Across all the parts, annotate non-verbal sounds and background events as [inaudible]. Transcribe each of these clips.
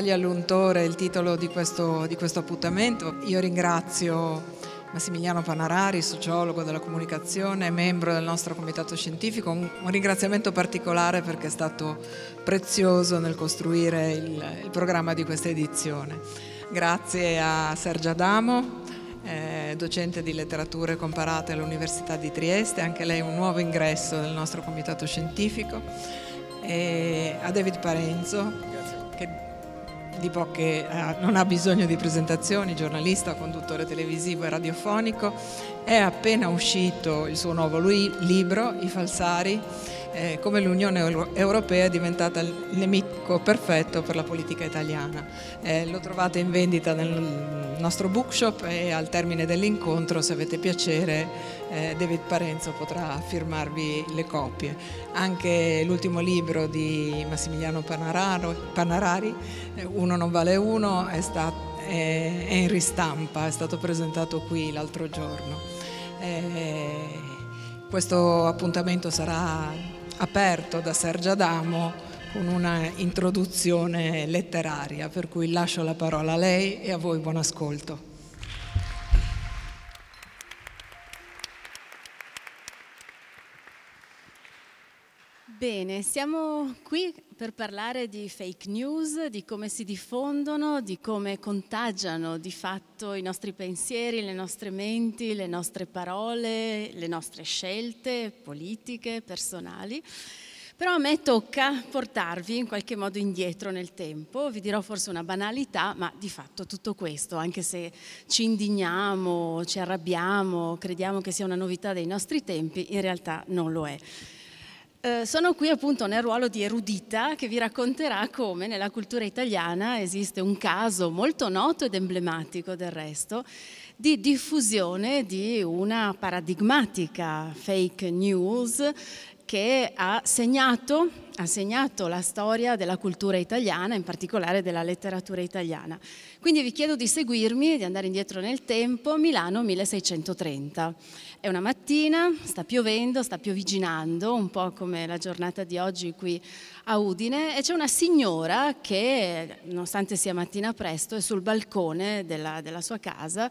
L'Italia all'untore è il titolo di questo, di questo appuntamento. Io ringrazio Massimiliano Panarari, sociologo della comunicazione, membro del nostro comitato scientifico, un, ringraziamento particolare perché è stato prezioso nel costruire il, il programma di questa edizione. Grazie a Sergio Adamo, eh, docente di letterature comparate all'Università di Trieste, anche lei un nuovo ingresso nel nostro comitato scientifico, e a David Parenzo, che di poche, eh, non ha bisogno di presentazioni, giornalista, conduttore televisivo e radiofonico, è appena uscito il suo nuovo libro, I falsari, eh, come l'Unione Europea è diventata il nemico perfetto per la politica italiana. Eh, lo trovate in vendita nel nostro bookshop e al termine dell'incontro, se avete piacere, eh, David Parenzo potrà firmarvi le copie. Anche l'ultimo libro di Massimiliano Panararo, Panarari, eh, Uno non vale uno, è, stato, è, è in ristampa, è stato presentato qui l'altro giorno. Eh, questo appuntamento sarà aperto da Sergio Adamo con una introduzione letteraria, per cui lascio la parola a lei e a voi buon ascolto. Bene, siamo qui per parlare di fake news, di come si diffondono, di come contagiano di fatto i nostri pensieri, le nostre menti, le nostre parole, le nostre scelte politiche, personali. Però a me tocca portarvi in qualche modo indietro nel tempo, vi dirò forse una banalità, ma di fatto tutto questo, anche se ci indigniamo, ci arrabbiamo, crediamo che sia una novità dei nostri tempi, in realtà non lo è. Eh, sono qui appunto nel ruolo di erudita che vi racconterà come nella cultura italiana esiste un caso molto noto ed emblematico del resto di diffusione di una paradigmatica fake news che ha segnato, ha segnato, la storia della cultura italiana, in particolare della letteratura italiana. Quindi vi chiedo di seguirmi, di andare indietro nel tempo, Milano 1630. È una mattina, sta piovendo, sta pioviginando, un po' come la giornata di oggi qui a Udine, e c'è una signora che, nonostante sia mattina presto, è sul balcone della, della sua casa,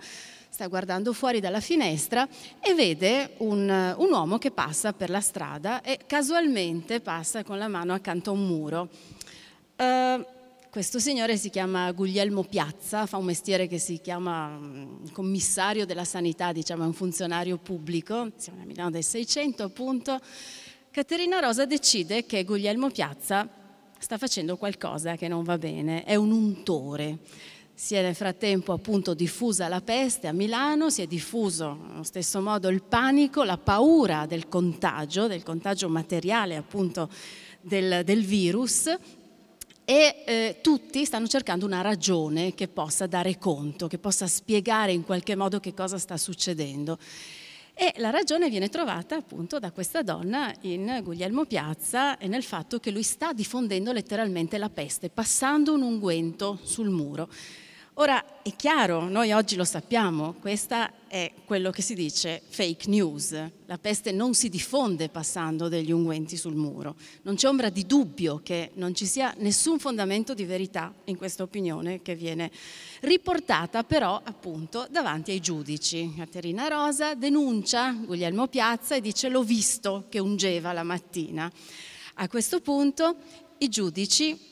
sta guardando fuori dalla finestra e vede un, un, uomo che passa per la strada e casualmente passa con la mano accanto a un muro. Uh, questo signore si chiama Guglielmo Piazza, fa un mestiere che si chiama mm, commissario della sanità, diciamo è un funzionario pubblico, siamo a Milano del 600 appunto. Caterina Rosa decide che Guglielmo Piazza sta facendo qualcosa che non va bene, è un untore. Si è nel frattempo appunto diffusa la peste a Milano, si è diffuso allo stesso modo il panico, la paura del contagio, del contagio materiale appunto del, del virus e eh, tutti stanno cercando una ragione che possa dare conto, che possa spiegare in qualche modo che cosa sta succedendo. E la ragione viene trovata appunto da questa donna in Guglielmo Piazza e nel fatto che lui sta diffondendo letteralmente la peste, passando un unguento sul muro. Ora è chiaro, noi oggi lo sappiamo, questa è quello che si dice fake news. La peste non si diffonde passando degli unguenti sul muro. Non c'è ombra di dubbio che non ci sia nessun fondamento di verità in questa opinione che viene riportata però appunto davanti ai giudici. Caterina Rosa denuncia Guglielmo Piazza e dice l'ho visto che ungeva la mattina. A questo punto i giudici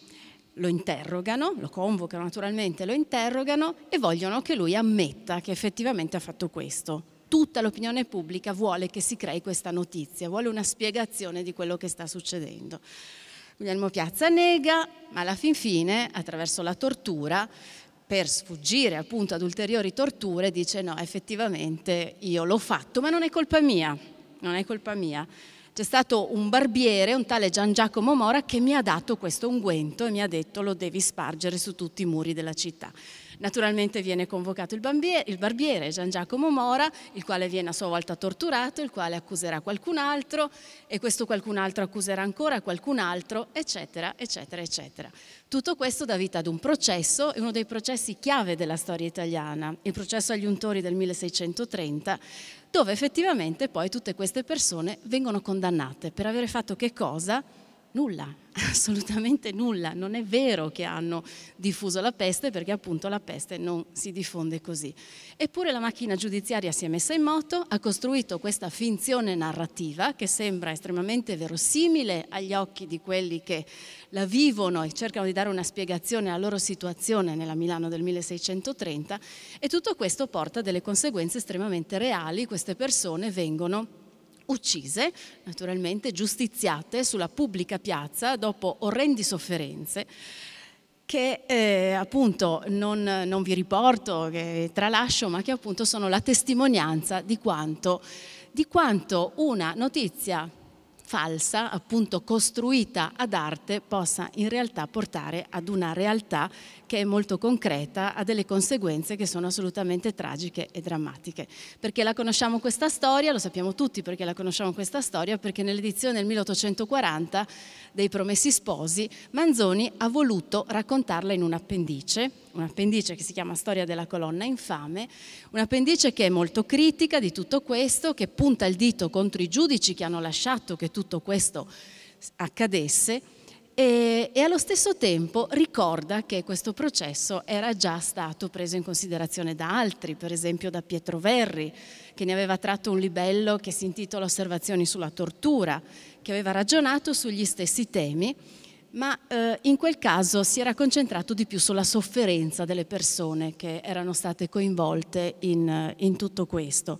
lo interrogano, lo convocano naturalmente, lo interrogano e vogliono che lui ammetta che effettivamente ha fatto questo. Tutta l'opinione pubblica vuole che si crei questa notizia, vuole una spiegazione di quello che sta succedendo. Guglielmo Piazza nega, ma alla fin fine, attraverso la tortura, per sfuggire appunto ad ulteriori torture, dice no, effettivamente io l'ho fatto, ma non è colpa mia, non è colpa mia c'è stato un barbiere, un tale Gian Giacomo Mora, che mi ha dato questo unguento e mi ha detto lo devi spargere su tutti i muri della città. Naturalmente viene convocato il, barbiere, il barbiere Gian Giacomo Mora, il quale viene a sua volta torturato, il quale accuserà qualcun altro e questo qualcun altro accuserà ancora qualcun altro, eccetera, eccetera, eccetera. Tutto questo dà vita ad un processo, uno dei processi chiave della storia italiana, il processo agli untori del 1630, dove effettivamente poi tutte queste persone vengono condannate per avere fatto che cosa? Nulla, [laughs] assolutamente nulla. Non è vero che hanno diffuso la peste perché appunto la peste non si diffonde così. Eppure la macchina giudiziaria si è messa in moto, ha costruito questa finzione narrativa che sembra estremamente verosimile agli occhi di quelli che la vivono e cercano di dare una spiegazione alla loro situazione nella Milano del 1630 e tutto questo porta a delle conseguenze estremamente reali. Queste persone vengono uccise, naturalmente giustiziate sulla pubblica piazza dopo orrendi sofferenze che eh, appunto non, non, vi riporto, che tralascio, ma che appunto sono la testimonianza di quanto, di quanto una notizia falsa, appunto costruita ad arte, possa in realtà portare ad una realtà che è molto concreta, ha delle conseguenze che sono assolutamente tragiche e drammatiche. Perché la conosciamo questa storia? Lo sappiamo tutti perché la conosciamo questa storia, perché nell'edizione del 1840 dei Promessi Sposi Manzoni ha voluto raccontarla in un appendice, un appendice che si chiama Storia della colonna infame, un appendice che è molto critica di tutto questo, che punta il dito contro i giudici che hanno lasciato che tutto questo accadesse e, e, allo stesso tempo ricorda che questo processo era già stato preso in considerazione da altri, per esempio da Pietro Verri, che ne aveva tratto un libello che si intitola Osservazioni sulla tortura, che aveva ragionato sugli stessi temi, ma eh, in quel caso si era concentrato di più sulla sofferenza delle persone che erano state coinvolte in, in tutto questo.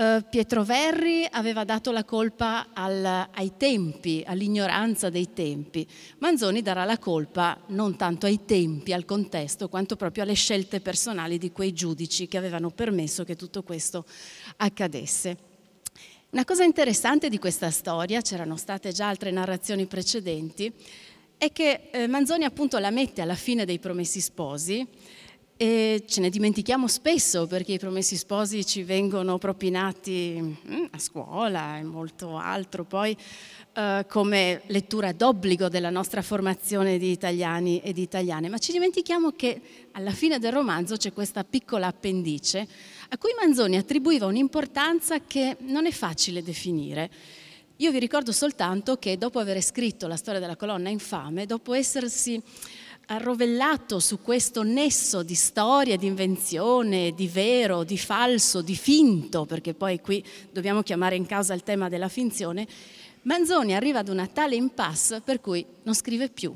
Uh, Pietro Verri aveva dato la colpa al, ai tempi, all'ignoranza dei tempi. Manzoni darà la colpa non tanto ai tempi, al contesto, quanto proprio alle scelte personali di quei giudici che avevano permesso che tutto questo accadesse. Una cosa interessante di questa storia, c'erano state già altre narrazioni precedenti, è che eh, Manzoni appunto la mette alla fine dei Promessi Sposi e ce ne dimentichiamo spesso perché i promessi sposi ci vengono propinati mm, a scuola e molto altro, poi eh, come lettura d'obbligo della nostra formazione di italiani e di italiane, ma ci dimentichiamo che alla fine del romanzo c'è questa piccola appendice a cui Manzoni attribuiva un'importanza che non è facile definire. Io vi ricordo soltanto che dopo aver scritto la storia della colonna infame, dopo essersi arrovellato su questo nesso di storia, di invenzione, di vero, di falso, di finto, perché poi qui dobbiamo chiamare in causa il tema della finzione, Manzoni arriva ad una tale impasse per cui non scrive più.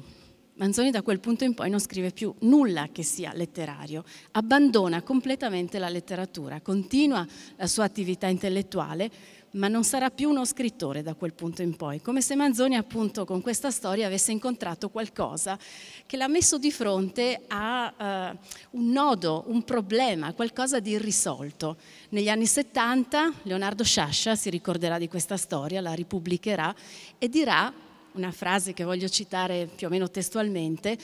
Manzoni da quel punto in poi non scrive più nulla che sia letterario, abbandona completamente la letteratura, continua la sua attività intellettuale, ma non sarà più uno scrittore da quel punto in poi, come se Manzoni appunto con questa storia avesse incontrato qualcosa che l'ha messo di fronte a uh, un nodo, un problema, qualcosa di irrisolto. Negli anni 70 Leonardo Sciascia si ricorderà di questa storia, la ripubblicherà e dirà una frase che voglio citare più o meno testualmente,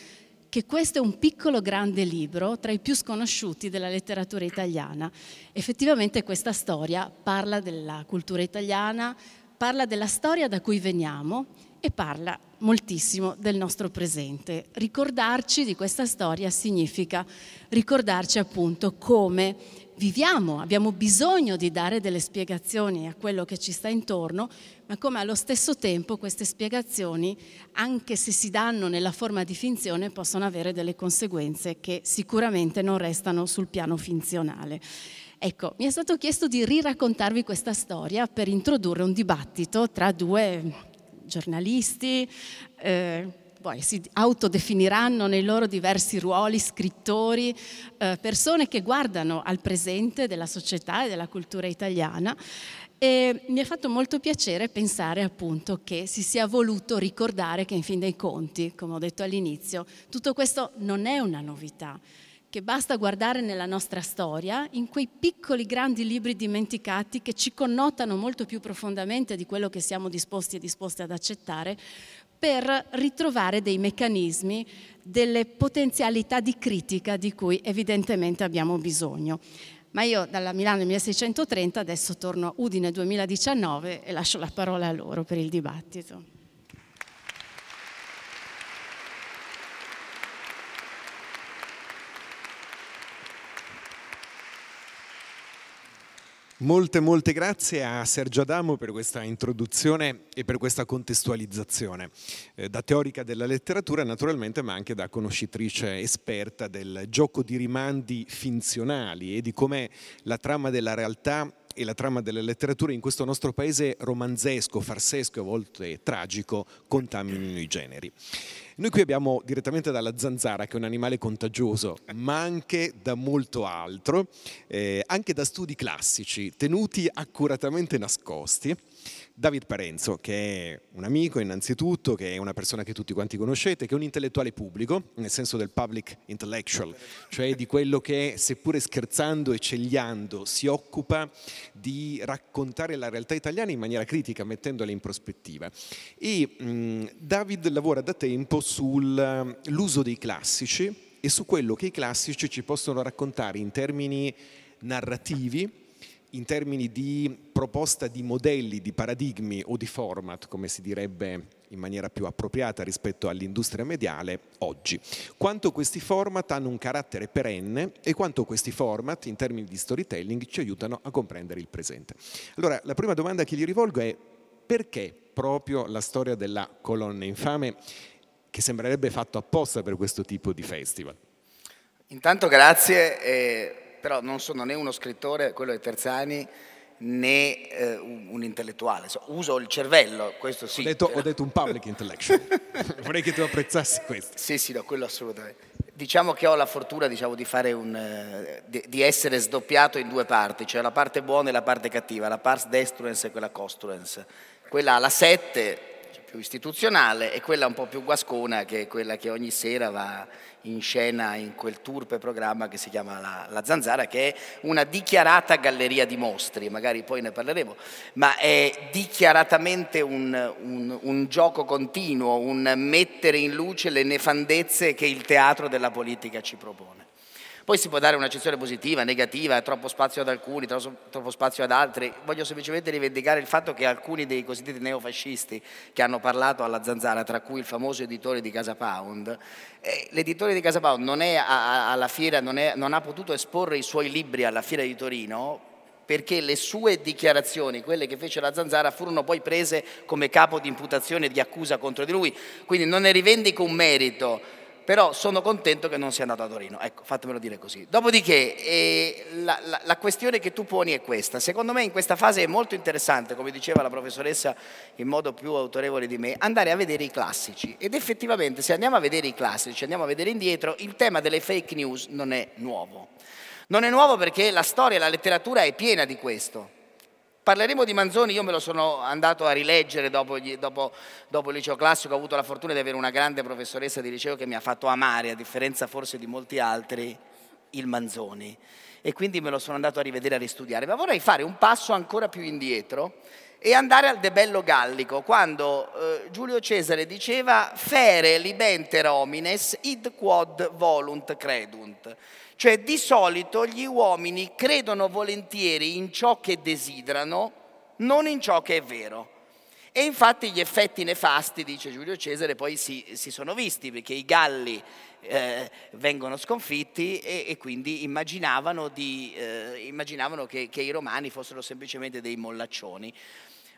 che questo è un piccolo grande libro tra i più sconosciuti della letteratura italiana. Effettivamente questa storia parla della cultura italiana, parla della storia da cui veniamo e parla moltissimo del nostro presente. Ricordarci di questa storia significa ricordarci appunto come viviamo, abbiamo bisogno di dare delle spiegazioni a quello che ci sta intorno, ma come allo stesso tempo queste spiegazioni, anche se si danno nella forma di finzione, possono avere delle conseguenze che sicuramente non restano sul piano finzionale. Ecco, mi è stato chiesto di riraccontarvi questa storia per introdurre un dibattito tra due giornalisti, eh, poi si autodefiniranno nei loro diversi ruoli scrittori, eh, persone che guardano al presente della società e della cultura italiana. E mi ha fatto molto piacere pensare appunto che si sia voluto ricordare che in fin dei conti, come ho detto all'inizio, tutto questo non è una novità, che basta guardare nella nostra storia, in quei piccoli grandi libri dimenticati che ci connotano molto più profondamente di quello che siamo disposti e disposti ad accettare, per ritrovare dei meccanismi, delle potenzialità di critica di cui evidentemente abbiamo bisogno. Ma io dalla Milano 1630 adesso torno a Udine 2019 e lascio la parola a loro per il dibattito. Molte, molte grazie a Sergio Adamo per questa introduzione e per questa contestualizzazione, eh, da teorica della letteratura naturalmente, ma anche da conoscitrice esperta del gioco di rimandi finzionali e di come la trama della realtà e la trama della letteratura in questo nostro paese romanzesco, farsesco e a volte tragico contaminino i generi. Noi qui abbiamo direttamente dalla zanzara, che è un animale contagioso, ma anche da molto altro, eh, anche da studi classici, tenuti accuratamente nascosti. David Parenzo, che è un amico innanzitutto, che è una persona che tutti quanti conoscete, che è un intellettuale pubblico, nel senso del public intellectual, cioè di quello che, seppure scherzando e cegliando, si occupa di raccontare la realtà italiana in maniera critica, mettendola in prospettiva. E mh, David lavora da tempo sull'uso dei classici e su quello che i classici ci possono raccontare in termini narrativi, in termini di proposta di modelli, di paradigmi o di format, come si direbbe in maniera più appropriata rispetto all'industria mediale oggi. Quanto questi format hanno un carattere perenne e quanto questi format in termini di storytelling ci aiutano a comprendere il presente. Allora, la prima domanda che gli rivolgo è perché proprio la storia della colonna infame che sembrerebbe fatto apposta per questo tipo di festival? Intanto grazie. Eh però non sono né uno scrittore, quello di Terzani, né eh, un, un, intellettuale. So, uso il cervello, questo sì. Ho detto, ho detto un public intellectual. [laughs] Vorrei che tu apprezzassi questo. Sì, sì, no, quello assolutamente. Diciamo che ho la fortuna diciamo, di, un, eh, di, di, essere sdoppiato in due parti, cioè la parte buona e la parte cattiva, la pars destruens e quella costruens. Quella alla 7, cioè più istituzionale, e quella un po' più guascona, che è quella che ogni sera va in scena in quel turpe programma che si chiama La, la Zanzara, che è una dichiarata galleria di mostri, magari poi ne parleremo, ma è dichiaratamente un, un, un gioco continuo, un mettere in luce le nefandezze che il teatro della politica ci propone. Poi si può dare un'accezione positiva, negativa, troppo spazio ad alcuni, troppo spazio ad altri. Voglio semplicemente rivendicare il fatto che alcuni dei cosiddetti neofascisti che hanno parlato alla zanzara, tra cui il famoso editore di Casa Pound, eh, l'editore di Casa Pound non, è a, alla fiera, non, è, non ha potuto esporre i suoi libri alla fiera di Torino perché le sue dichiarazioni, quelle che fece la Zanzara, furono poi prese come capo di imputazione e di accusa contro di lui. Quindi non ne rivendico un merito, però sono contento che non sia andato a Torino, ecco, fatemelo dire così. Dopodiché, eh, la, la, la, questione che tu poni è questa, secondo me in questa fase è molto interessante, come diceva la professoressa in modo più autorevole di me, andare a vedere i classici ed effettivamente se andiamo a vedere i classici, andiamo a vedere indietro, il tema delle fake news non è nuovo. Non è nuovo perché la storia e la letteratura è piena di questo. Parleremo di Manzoni, io me lo sono andato a rileggere dopo, dopo, dopo, il liceo classico, ho avuto la fortuna di avere una grande professoressa di liceo che mi ha fatto amare, a differenza forse di molti altri, il Manzoni. E quindi me lo sono andato a rivedere a ristudiare. Ma vorrei fare un passo ancora più indietro e andare al debello gallico, quando eh, Giulio Cesare diceva fere libenter homines id quod volunt credunt. Cioè di solito gli uomini credono volentieri in ciò che desiderano, non in ciò che è vero. E infatti gli effetti nefasti, dice Giulio Cesare, poi si, si sono visti, perché i Galli eh, vengono sconfitti e, e quindi immaginavano, di, eh, immaginavano che, che i romani fossero semplicemente dei mollaccioni.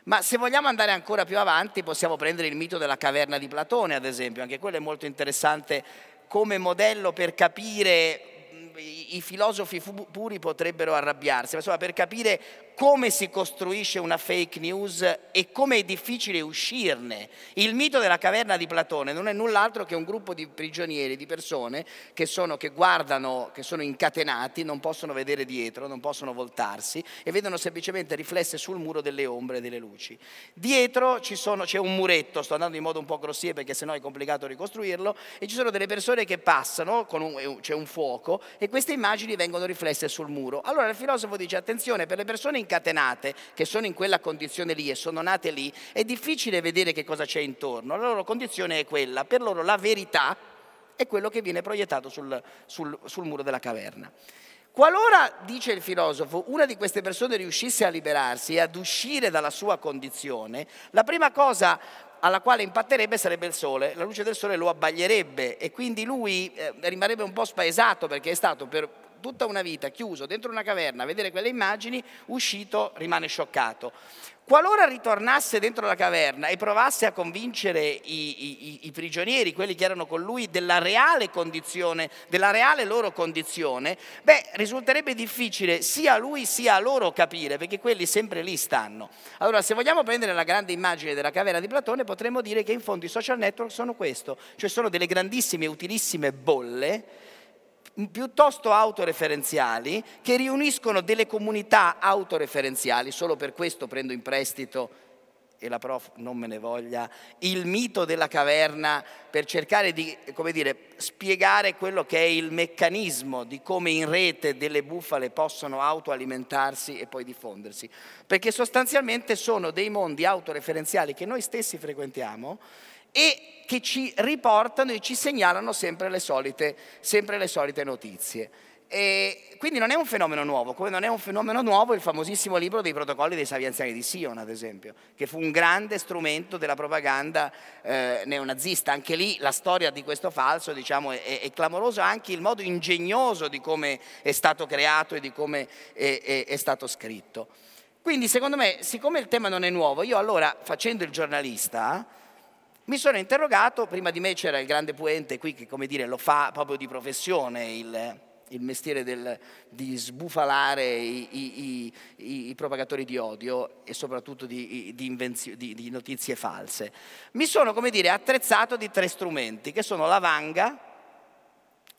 Ma se vogliamo andare ancora più avanti possiamo prendere il mito della caverna di Platone, ad esempio, anche quello è molto interessante come modello per capire i filosofi puri potrebbero arrabbiarsi, ma insomma per capire come si costruisce una fake news e come è difficile uscirne. Il mito della caverna di Platone non è null'altro che un gruppo di prigionieri, di persone che, sono, che guardano, che sono incatenati, non possono vedere dietro, non possono voltarsi e vedono semplicemente riflesse sul muro delle ombre e delle luci. Dietro sono, c'è un muretto, sto andando in modo un po' grossier perché sennò è complicato ricostruirlo, e ci sono delle persone che passano, un, c'è un fuoco, e queste immagini vengono riflesse sul muro. Allora il filosofo dice attenzione, per le persone incatenate, che sono in quella condizione lì e sono nate lì, è difficile vedere che cosa c'è intorno. La loro condizione è quella, per loro la verità è quello che viene proiettato sul, sul, sul muro della caverna. Qualora, dice il filosofo, una di queste persone riuscisse a liberarsi e ad uscire dalla sua condizione, la prima cosa alla quale impatterebbe sarebbe il sole, la luce del sole lo abbaglierebbe e quindi lui eh, rimarrebbe un po' spaesato perché è stato per tutta una vita chiuso dentro una caverna a vedere quelle immagini, uscito rimane scioccato. Qualora ritornasse dentro la caverna e provasse a convincere i, i, i, prigionieri, quelli che erano con lui, della reale condizione, della reale loro condizione, beh, risulterebbe difficile sia a lui sia a loro capire, perché quelli sempre lì stanno. Allora, se vogliamo prendere la grande immagine della caverna di Platone, potremmo dire che in fondo i social network sono questo, cioè sono delle grandissime utilissime bolle piuttosto autoreferenziali che riuniscono delle comunità autoreferenziali, solo per questo prendo in prestito e la prof non me ne voglia, il mito della caverna per cercare di dire, spiegare quello che è il meccanismo di come in rete delle bufale possono autoalimentarsi e poi diffondersi. Perché sostanzialmente sono dei mondi autoreferenziali che noi stessi frequentiamo e che ci riportano e ci segnalano sempre le solite, sempre le solite notizie. E quindi non è un fenomeno nuovo, come non è un fenomeno nuovo il famosissimo libro dei protocolli dei savianziani di Sion, ad esempio, che fu un grande strumento della propaganda eh, neonazista. Anche lì la storia di questo falso diciamo, è, è, clamorosa, anche il modo ingegnoso di come è stato creato e di come è, è, è stato scritto. Quindi secondo me, siccome il tema non è nuovo, io allora facendo il giornalista mi sono interrogato, prima di me c'era il grande Puente qui che come dire lo fa proprio di professione, il, il mestiere del, di sbufalare i, i, i, i, propagatori di odio e soprattutto di, di, di, notizie false. Mi sono, come dire, attrezzato di tre strumenti che sono la vanga,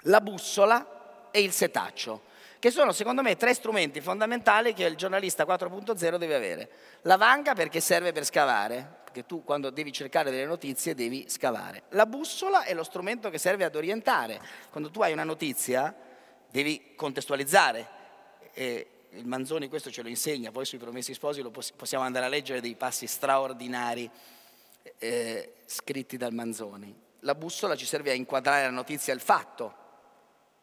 la bussola e il setaccio che sono secondo me tre strumenti fondamentali che il giornalista 4.0 deve avere. La vanga perché serve per scavare, perché tu quando devi cercare delle notizie devi scavare. La bussola è lo strumento che serve ad orientare. Quando tu hai una notizia devi contestualizzare. E il Manzoni questo ce lo insegna, poi sui Promessi Sposi possiamo andare a leggere dei passi straordinari eh, scritti dal Manzoni. La bussola ci serve a inquadrare la notizia il fatto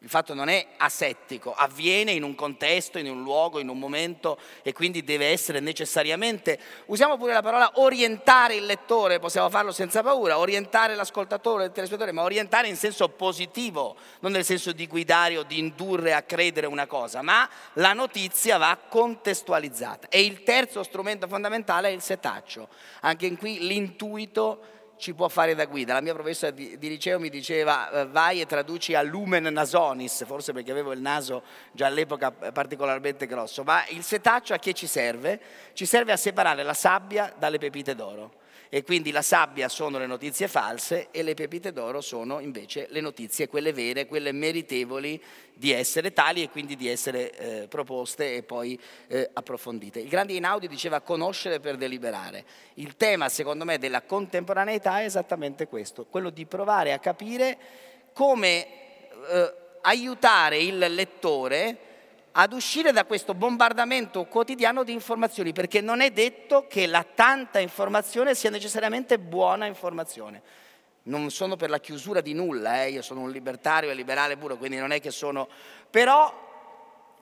il fatto non è asettico, avviene in un contesto, in un luogo, in un momento e quindi deve essere necessariamente, usiamo pure la parola orientare il lettore, possiamo farlo senza paura, orientare l'ascoltatore, il telespettatore, ma orientare in senso positivo, non nel senso di guidare o di indurre a credere una cosa, ma la notizia va contestualizzata. E il terzo strumento fondamentale è il setaccio, anche in qui l'intuito ci può fare da guida. La mia professora di, di liceo mi diceva eh, vai e traduci a lumen nasonis, forse perché avevo il naso già all'epoca particolarmente grosso, ma il setaccio a che ci serve? Ci serve a separare la sabbia dalle pepite d'oro e quindi la sabbia sono le notizie false e le pepite d'oro sono invece le notizie, quelle vere, quelle meritevoli di essere tali e quindi di essere eh, proposte e poi eh, approfondite. Il grande Inaudi diceva conoscere per deliberare. Il tema secondo me della contemporaneità è esattamente questo, quello di provare a capire come eh, aiutare il lettore ad uscire da questo bombardamento quotidiano di informazioni, perché non è detto che la tanta informazione sia necessariamente buona informazione. Non sono per la chiusura di nulla, eh? io sono un libertario e liberale puro, quindi non è che sono... però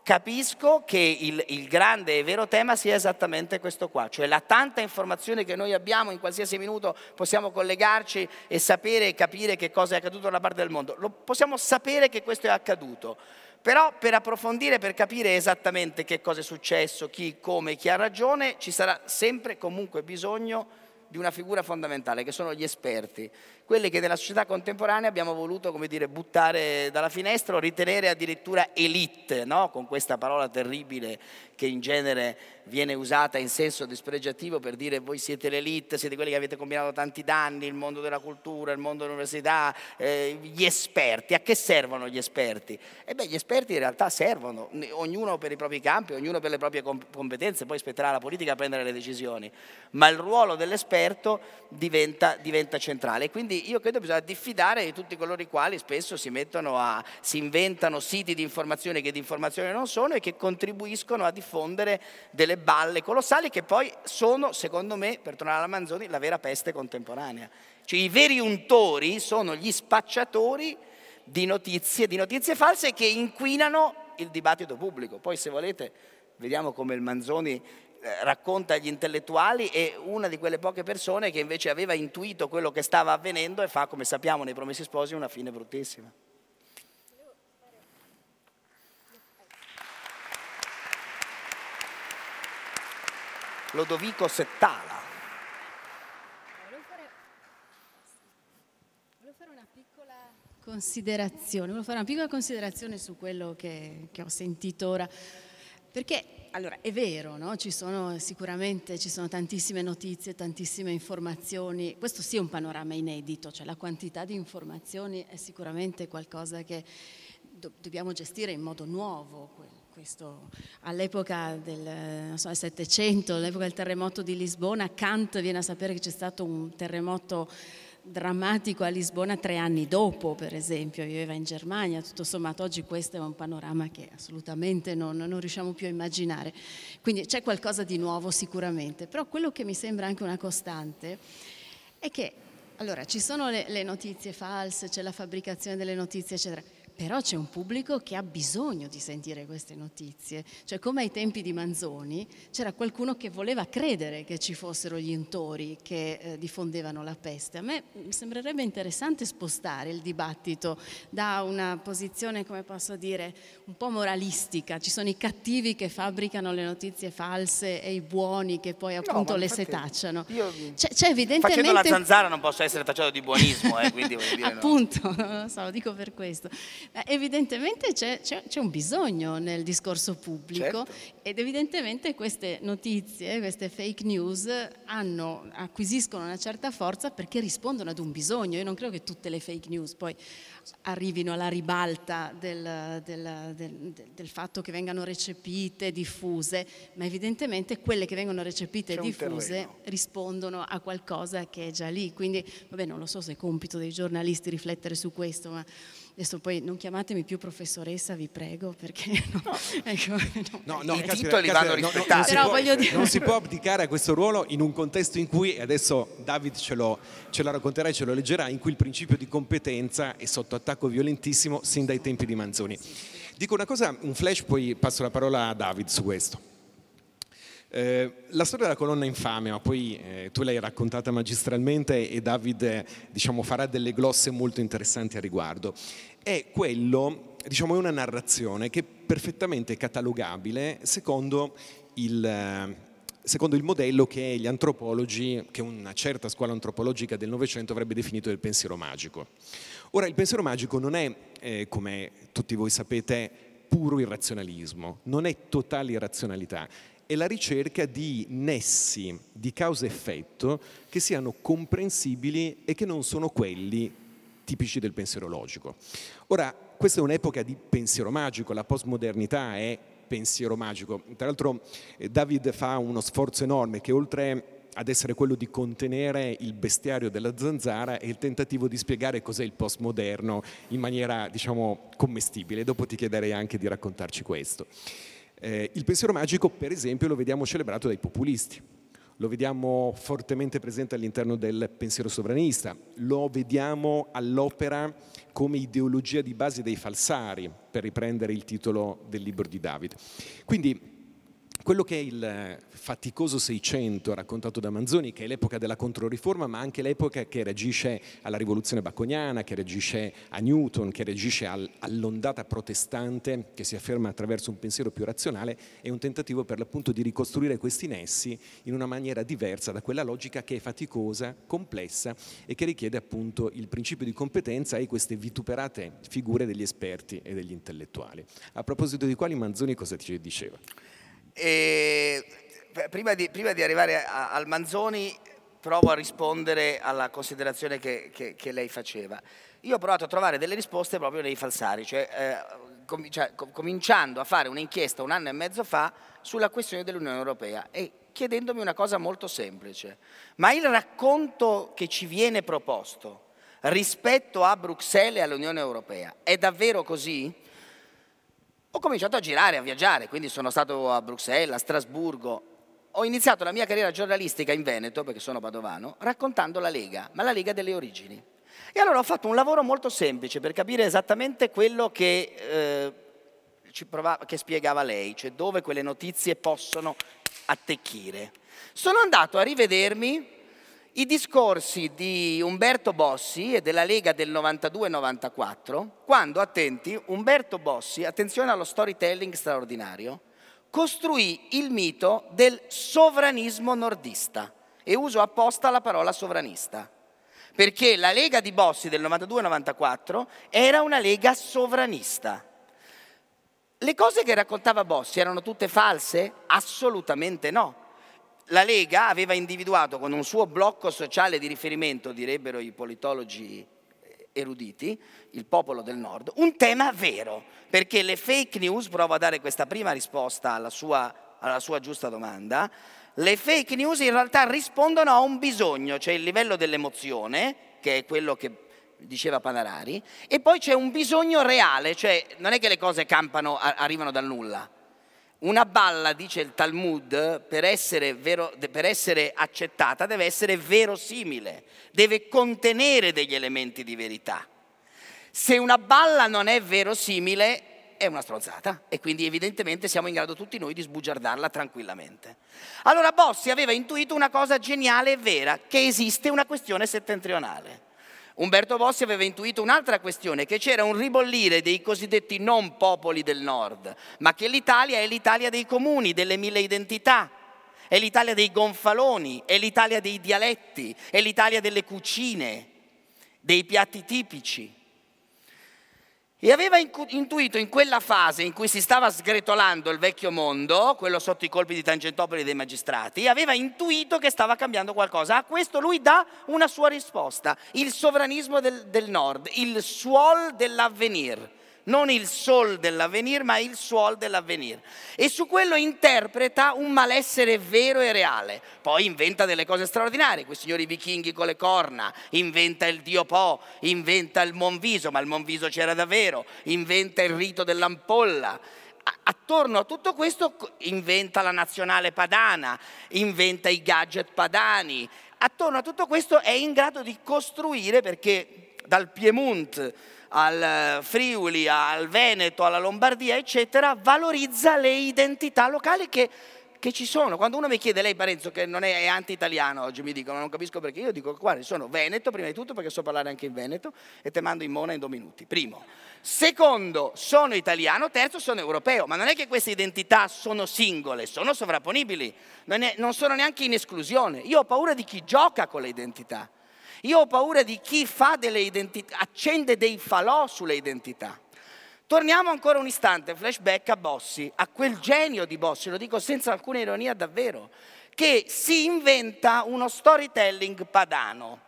capisco che il, il, grande e vero tema sia esattamente questo qua, cioè la tanta informazione che noi abbiamo in qualsiasi minuto possiamo collegarci e sapere e capire che cosa è accaduto da una parte del mondo. Lo, possiamo sapere che questo è accaduto però per approfondire, per capire esattamente che cosa è successo, chi, come, chi ha ragione, ci sarà sempre comunque bisogno di una figura fondamentale che sono gli esperti, quelli che nella società contemporanea abbiamo voluto come dire, buttare dalla finestra o ritenere addirittura elite, no? con questa parola terribile che in genere viene usata in senso dispregiativo per dire voi siete l'elite, siete quelli che avete combinato tanti danni, il mondo della cultura, il mondo dell'università, eh, gli esperti. A che servono gli esperti? E beh, gli esperti in realtà servono, ognuno per i propri campi, ognuno per le proprie competenze, poi spetterà alla politica a prendere le decisioni, ma il ruolo dell'esperto diventa, diventa centrale. E io credo che bisogna diffidare di tutti coloro i quali spesso si mettono a, si inventano siti di informazione che di informazione non sono e che contribuiscono a diffondere delle balle colossali che poi sono, secondo me, per tornare alla Manzoni, la vera peste contemporanea. Cioè i veri untori sono gli spacciatori di notizie, di notizie false che inquinano il dibattito pubblico. Poi se volete vediamo come il Manzoni eh, racconta agli intellettuali è una di quelle poche persone che invece aveva intuito quello che stava avvenendo e fa, come sappiamo nei Promessi Sposi, una fine bruttissima. Lodovico Settala. Volevo fare, una piccola considerazione, volevo fare una piccola considerazione su quello che, che ho sentito ora, perché allora è vero, no? ci sono sicuramente ci sono tantissime notizie, tantissime informazioni, questo sì è un panorama inedito, cioè la quantità di informazioni è sicuramente qualcosa che do- dobbiamo gestire in modo nuovo. Questo, all'epoca del so, 700, all'epoca del terremoto di Lisbona, Kant viene a sapere che c'è stato un terremoto drammatico a Lisbona tre anni dopo, per esempio, viveva in Germania, tutto sommato oggi questo è un panorama che assolutamente non, non, riusciamo più a immaginare. Quindi c'è qualcosa di nuovo sicuramente, però quello che mi sembra anche una costante è che, allora, ci sono le, le notizie false, c'è la fabbricazione delle notizie, eccetera però c'è un pubblico che ha bisogno di sentire queste notizie. Cioè, come ai tempi di Manzoni, c'era qualcuno che voleva credere che ci fossero gli intori che eh, diffondevano la peste. A me sembrerebbe interessante spostare il dibattito da una posizione, come posso dire, un po' moralistica. Ci sono i cattivi che fabbricano le notizie false e i buoni che poi appunto no, le setacciano. Io, c'è, c'è evidentemente... Facendo la zanzara non posso essere tacciato di buonismo, eh, quindi dire Appunto, no. [laughs] non lo so, lo dico per questo. Eh, evidentemente c'è, c'è, c'è, un bisogno nel discorso pubblico certo. ed evidentemente queste notizie, queste fake news hanno, acquisiscono una certa forza perché rispondono ad un bisogno. Io non credo che tutte le fake news poi arrivino alla ribalta del, del, del, del fatto che vengano recepite, diffuse, ma evidentemente quelle che vengono recepite e diffuse rispondono a qualcosa che è già lì. Quindi, vabbè, non lo so se è compito dei giornalisti riflettere su questo, ma Adesso poi non chiamatemi più professoressa, vi prego, perché [laughs] no, no. ecco, no, no I titoli vanno rispettati. Non, non, si può, non, si può, abdicare a questo ruolo in un contesto in cui, e adesso David ce lo, ce lo racconterà e ce lo leggerà, in cui il principio di competenza è sotto attacco violentissimo sin dai tempi di Manzoni. Dico una cosa, un flash, poi passo la parola a David su questo. Eh, la storia della colonna infame, ma poi eh, tu l'hai raccontata magistralmente e David eh, diciamo, farà delle glosse molto interessanti a riguardo, è quello, diciamo, è una narrazione che è perfettamente catalogabile secondo il, secondo il modello che gli antropologi, che una certa scuola antropologica del Novecento avrebbe definito del pensiero magico. Ora, il pensiero magico non è, eh, come tutti voi sapete, puro irrazionalismo, non è totale irrazionalità, è la ricerca di nessi di causa-effetto che siano comprensibili e che non sono quelli tipici del pensiero logico. Ora, questa è un'epoca di pensiero magico, la postmodernità è pensiero magico. Tra l'altro eh, David fa uno sforzo enorme che oltre ad essere quello di contenere il bestiario della zanzara è il tentativo di spiegare cos'è il postmoderno in maniera, diciamo, commestibile. Dopo ti chiederei anche di raccontarci questo. Eh, il pensiero magico, per esempio, lo vediamo celebrato dai populisti, lo vediamo fortemente presente all'interno del pensiero sovranista, lo vediamo all'opera come ideologia di base dei falsari, per riprendere il titolo del libro di David. Quindi quello che è il faticoso Seicento raccontato da Manzoni, che è l'epoca della Controriforma, ma anche l'epoca che reagisce alla rivoluzione baconiana, che reagisce a Newton, che reagisce al, all'ondata protestante che si afferma attraverso un pensiero più razionale, è un tentativo per l'appunto di ricostruire questi nessi in una maniera diversa da quella logica che è faticosa, complessa e che richiede appunto il principio di competenza e queste vituperate figure degli esperti e degli intellettuali. A proposito di quali Manzoni cosa ti diceva? Prima, di, prima di arrivare a, al Manzoni provo a rispondere alla considerazione che, che, che, lei faceva. Io ho provato a trovare delle risposte proprio nei falsari, cioè, eh, com, cioè, com, cominciando a fare un'inchiesta un anno e mezzo fa sulla questione dell'Unione Europea e chiedendomi una cosa molto semplice. Ma il racconto che ci viene proposto rispetto a Bruxelles e all'Unione Europea è davvero così? Ho cominciato a girare, a viaggiare, quindi sono stato a Bruxelles, a Strasburgo. Ho iniziato la mia carriera giornalistica in Veneto, perché sono padovano, raccontando la Lega, ma la Lega delle origini. E allora ho fatto un lavoro molto semplice per capire esattamente quello che, eh, provava, che spiegava lei, cioè dove quelle notizie possono attecchire. Sono andato a rivedermi i discorsi di Umberto Bossi e della Lega del 92-94, quando, attenti, Umberto Bossi, attenzione allo storytelling straordinario, costruì il mito del sovranismo nordista e uso apposta la parola sovranista, perché la Lega di Bossi del 92-94 era una Lega sovranista. Le cose che raccontava Bossi erano tutte false? Assolutamente no. La Lega aveva individuato con un suo blocco sociale di riferimento, direbbero i politologi eruditi, il popolo del nord, un tema vero, perché le fake news, provo a dare questa prima risposta alla sua, alla sua giusta domanda, le fake news in realtà rispondono a un bisogno, cioè il livello dell'emozione, che è quello che diceva Panarari, e poi c'è un bisogno reale, cioè non è che le cose campano, arrivano dal nulla. Una balla, dice il Talmud, per essere, vero, per essere, accettata deve essere verosimile, deve contenere degli elementi di verità. Se una balla non è verosimile, è una stronzata e quindi evidentemente siamo in grado tutti noi di sbugiardarla tranquillamente. Allora Bossi aveva intuito una cosa geniale e vera, che esiste una questione settentrionale. Umberto Bossi aveva intuito un'altra questione, che c'era un ribollire dei cosiddetti non popoli del nord, ma che l'Italia è l'Italia dei comuni, delle mille identità, è l'Italia dei gonfaloni, è l'Italia dei dialetti, è l'Italia delle cucine, dei piatti tipici. E aveva intuito in quella fase in cui si stava sgretolando il vecchio mondo, quello sotto i colpi di Tangentopoli dei magistrati, aveva intuito che stava cambiando qualcosa. A questo lui dà una sua risposta, il sovranismo del, del nord, il suol dell'avvenir non il sol dell'avvenir, ma il suol dell'avvenir. E su quello interpreta un malessere vero e reale. Poi inventa delle cose straordinarie, quei signori vichinghi con le corna, inventa il dio Po, inventa il Monviso, ma il Monviso c'era davvero, inventa il rito dell'ampolla. Attorno a tutto questo inventa la nazionale padana, inventa i gadget padani. Attorno a tutto questo è in grado di costruire, perché dal Piemonte al Friuli, al Veneto, alla Lombardia, eccetera, valorizza le identità locali che, che ci sono. Quando uno mi chiede, lei Parenzo, che non è, è anti-italiano oggi, mi dicono, non capisco perché, io dico, guarda, sono Veneto, prima di tutto perché so parlare anche in Veneto e te mando in mona in due minuti, primo. Secondo, sono italiano, terzo, sono europeo, ma non è che queste identità sono singole, sono sovrapponibili, non, è, non sono neanche in esclusione. Io ho paura di chi gioca con le identità. Io ho paura di chi fa delle identità, accende dei falò sulle identità. Torniamo ancora un istante, flashback a Bossi, a quel genio di Bossi, lo dico senza alcuna ironia davvero, che si inventa uno storytelling padano.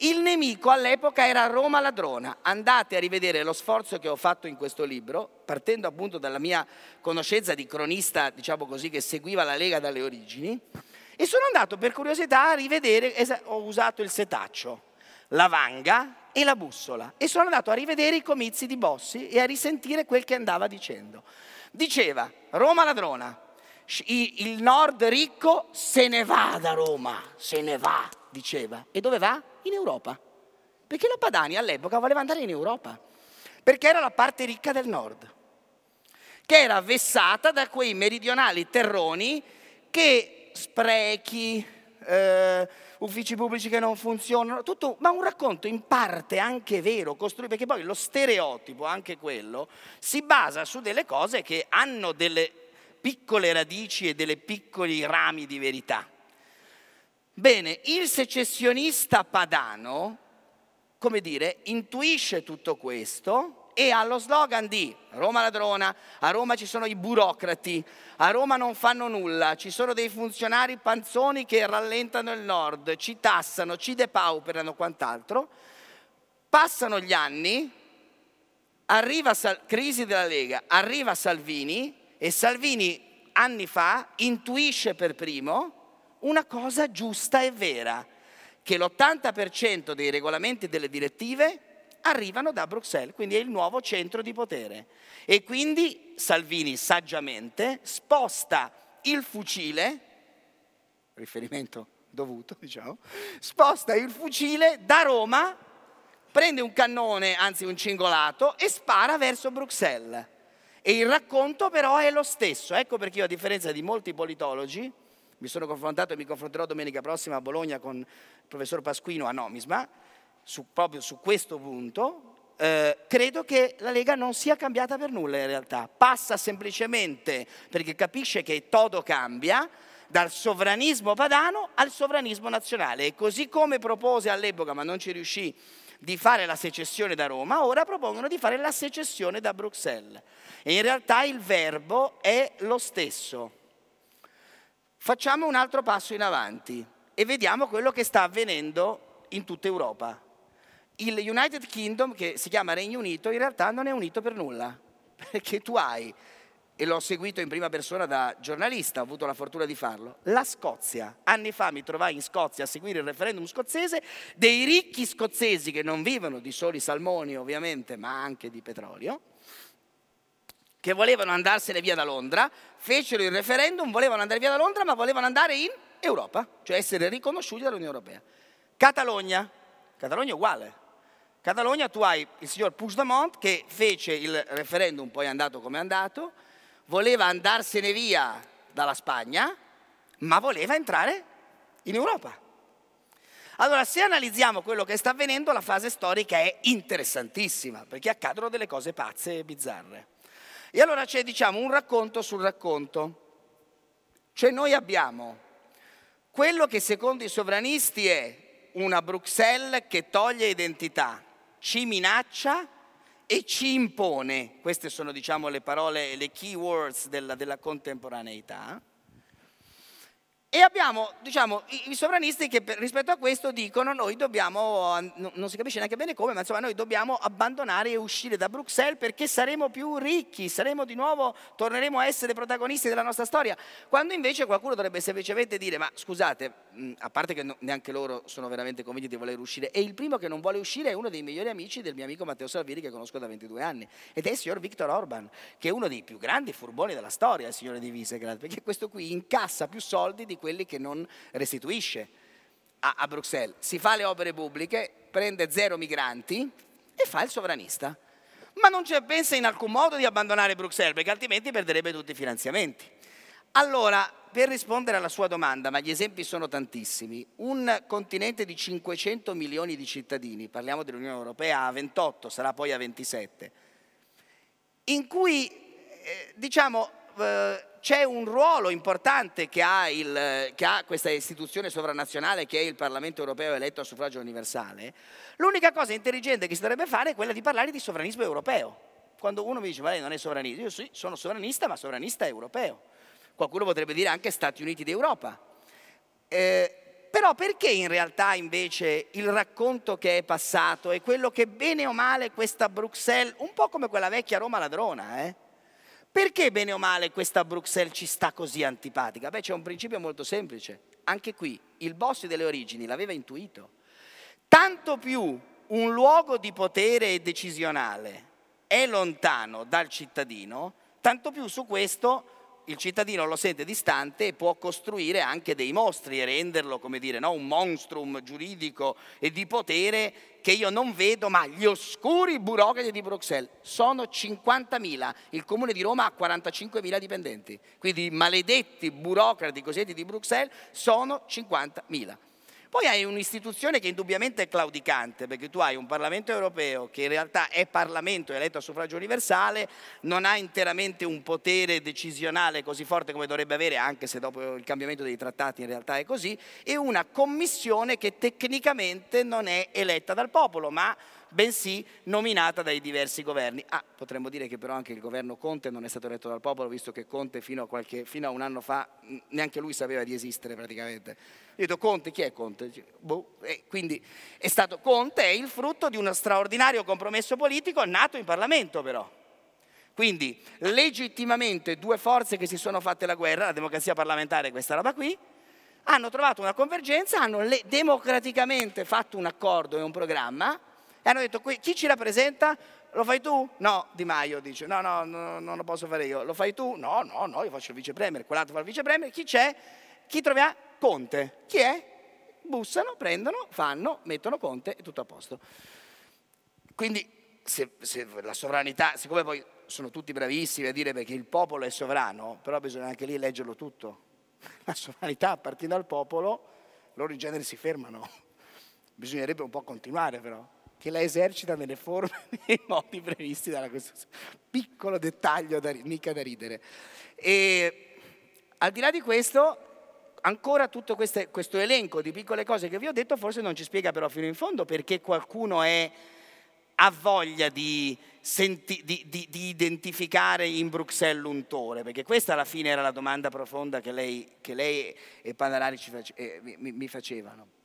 Il nemico all'epoca era Roma ladrona. Andate a rivedere lo sforzo che ho fatto in questo libro, partendo appunto dalla mia conoscenza di cronista, diciamo così, che seguiva la Lega dalle origini. E sono andato per curiosità a rivedere, ho usato il setaccio, la vanga e la bussola e sono andato a rivedere i comizi di Bossi e a risentire quel che andava dicendo. Diceva, Roma ladrona, il nord ricco se ne va da Roma, se ne va, diceva. E dove va? In Europa. Perché la Padania all'epoca voleva andare in Europa, perché era la parte ricca del nord, che era vessata da quei meridionali terroni che sprechi, eh, uffici pubblici che non funzionano, tutto, ma un racconto in parte anche vero, costruito, perché poi lo stereotipo, anche quello, si basa su delle cose che hanno delle piccole radici e delle piccoli rami di verità. Bene, il secessionista padano, come dire, intuisce tutto questo e ha lo slogan di Roma ladrona, a Roma ci sono i burocrati, a Roma non fanno nulla, ci sono dei funzionari panzoni che rallentano il nord, ci tassano, ci depauperano, quant'altro. Passano gli anni, arriva Sal- crisi della Lega, arriva Salvini e Salvini anni fa intuisce per primo una cosa giusta e vera, che l'80% dei regolamenti e delle direttive arrivano da Bruxelles, quindi è il nuovo centro di potere. E quindi Salvini saggiamente sposta il fucile, riferimento dovuto, [laughs] diciamo, sposta il fucile da Roma, prende un cannone, anzi un cingolato, e spara verso Bruxelles. E il racconto però è lo stesso. Ecco perché io, a differenza di molti politologi, mi sono confrontato e mi confronterò domenica prossima a Bologna con il professor Pasquino a Nomisma, su, proprio su questo punto, eh, credo che la Lega non sia cambiata per nulla in realtà, passa semplicemente perché capisce che todo cambia dal sovranismo padano al sovranismo nazionale e così come propose all'epoca, ma non ci riuscì, di fare la secessione da Roma, ora propongono di fare la secessione da Bruxelles. E in realtà il verbo è lo stesso. Facciamo un altro passo in avanti e vediamo quello che sta avvenendo in tutta Europa. Il United Kingdom, che si chiama Regno Unito, in realtà non è unito per nulla, [laughs] perché tu hai e l'ho seguito in prima persona da giornalista, ho avuto la fortuna di farlo, la Scozia. Anni fa mi trovai in Scozia a seguire il referendum scozzese, dei ricchi scozzesi che non vivono di soli salmoni ovviamente, ma anche di petrolio, che volevano andarsene via da Londra, fecero il referendum, volevano andare via da Londra, ma volevano andare in Europa, cioè essere riconosciuti dall'Unione Europea. Catalogna, Catalogna è uguale. Catalogna tu hai il signor Puigdemont che fece il referendum, poi è andato come è andato, voleva andarsene via dalla Spagna, ma voleva entrare in Europa. Allora, se analizziamo quello che sta avvenendo, la fase storica è interessantissima, perché accadono delle cose pazze e bizzarre. E allora c'è, diciamo, un racconto sul racconto. Cioè noi abbiamo quello che secondo i sovranisti è una Bruxelles che toglie identità, ci minaccia e ci impone, queste sono diciamo le parole, le key words della, della contemporaneità, e abbiamo diciamo, i, sovranisti che rispetto a questo dicono noi dobbiamo, non si capisce neanche bene come, ma insomma noi dobbiamo abbandonare e uscire da Bruxelles perché saremo più ricchi, saremo di nuovo, torneremo a essere protagonisti della nostra storia. Quando invece qualcuno dovrebbe semplicemente dire ma scusate, a parte che neanche loro sono veramente convinti di voler uscire, e il primo che non vuole uscire è uno dei migliori amici del mio amico Matteo Salvini che conosco da 22 anni, ed è il signor Viktor Orban, che è uno dei più grandi furboni della storia, il signore di Visegrad, perché questo qui incassa più soldi di quelli che non restituisce a, a Bruxelles. Si fa le opere pubbliche, prende zero migranti e fa il sovranista. Ma non pensa in alcun modo di abbandonare Bruxelles, perché altrimenti perderebbe tutti i finanziamenti. Allora, per rispondere alla sua domanda, ma gli esempi sono tantissimi, un continente di 500 milioni di cittadini, parliamo dell'Unione Europea a 28, sarà poi a 27, in cui eh, diciamo eh, c'è un ruolo importante che ha, il, che ha, questa istituzione sovranazionale che è il Parlamento europeo eletto a suffragio universale, l'unica cosa intelligente che si dovrebbe fare è quella di parlare di sovranismo europeo. Quando uno mi dice ma lei non è sovranista, io sì, sono sovranista ma sovranista europeo. Qualcuno potrebbe dire anche Stati Uniti d'Europa. Eh, però perché in realtà invece il racconto che è passato è quello che bene o male questa Bruxelles, un po' come quella vecchia Roma ladrona, eh? Perché bene o male questa Bruxelles ci sta così antipatica? Beh, c'è un principio molto semplice. Anche qui il boss delle origini l'aveva intuito. Tanto più un luogo di potere decisionale è lontano dal cittadino, tanto più su questo il cittadino lo sente distante e può costruire anche dei mostri e renderlo, come dire, no? un monstrum giuridico e di potere che io non vedo, ma gli oscuri burocrati di Bruxelles sono 50.000, il comune di Roma ha 45.000 dipendenti, quindi i maledetti burocrati cosiddetti di Bruxelles sono 50.000. Poi hai un'istituzione che indubbiamente è claudicante, perché tu hai un Parlamento europeo che in realtà è Parlamento eletto a suffragio universale, non ha interamente un potere decisionale così forte come dovrebbe avere, anche se dopo il cambiamento dei trattati in realtà è così, e una commissione che tecnicamente non è eletta dal popolo, ma bensì nominata dai diversi governi. Ah, potremmo dire che però anche il governo Conte non è stato eletto dal popolo, visto che Conte fino a, qualche, fino a un anno fa neanche lui sapeva di esistere praticamente. Io ho detto Conte, chi è Conte? Boh. quindi è stato Conte, è il frutto di uno straordinario compromesso politico nato in Parlamento però. Quindi legittimamente due forze che si sono fatte la guerra, la democrazia parlamentare e questa roba qui, hanno trovato una convergenza, hanno democraticamente fatto un accordo e un programma e hanno detto, chi ci rappresenta? Lo fai tu? No, Di Maio dice, no, no, no, non lo posso fare io. Lo fai tu? No, no, no, io faccio il vice premier, quell'altro fa il vice premier. Chi c'è? Chi troviamo? Conte. Chi è? Bussano, prendono, fanno, mettono Conte e tutto a posto. Quindi se, se la sovranità, siccome poi sono tutti bravissimi a dire perché il popolo è sovrano, però bisogna anche lì leggerlo tutto. La sovranità appartiene al popolo, loro in genere si fermano. Bisognerebbe un po' continuare però che la esercita nelle forme [laughs] e nei modi previsti dalla Costituzione. Piccolo dettaglio, da, mica da ridere. E al di là di questo, ancora tutto queste, questo elenco di piccole cose che vi ho detto forse non ci spiega però fino in fondo perché qualcuno è, ha voglia di, senti, di, di, di, identificare in Bruxelles l'untore, perché questa alla fine era la domanda profonda che lei, che lei e Panarari face, eh, mi, mi facevano.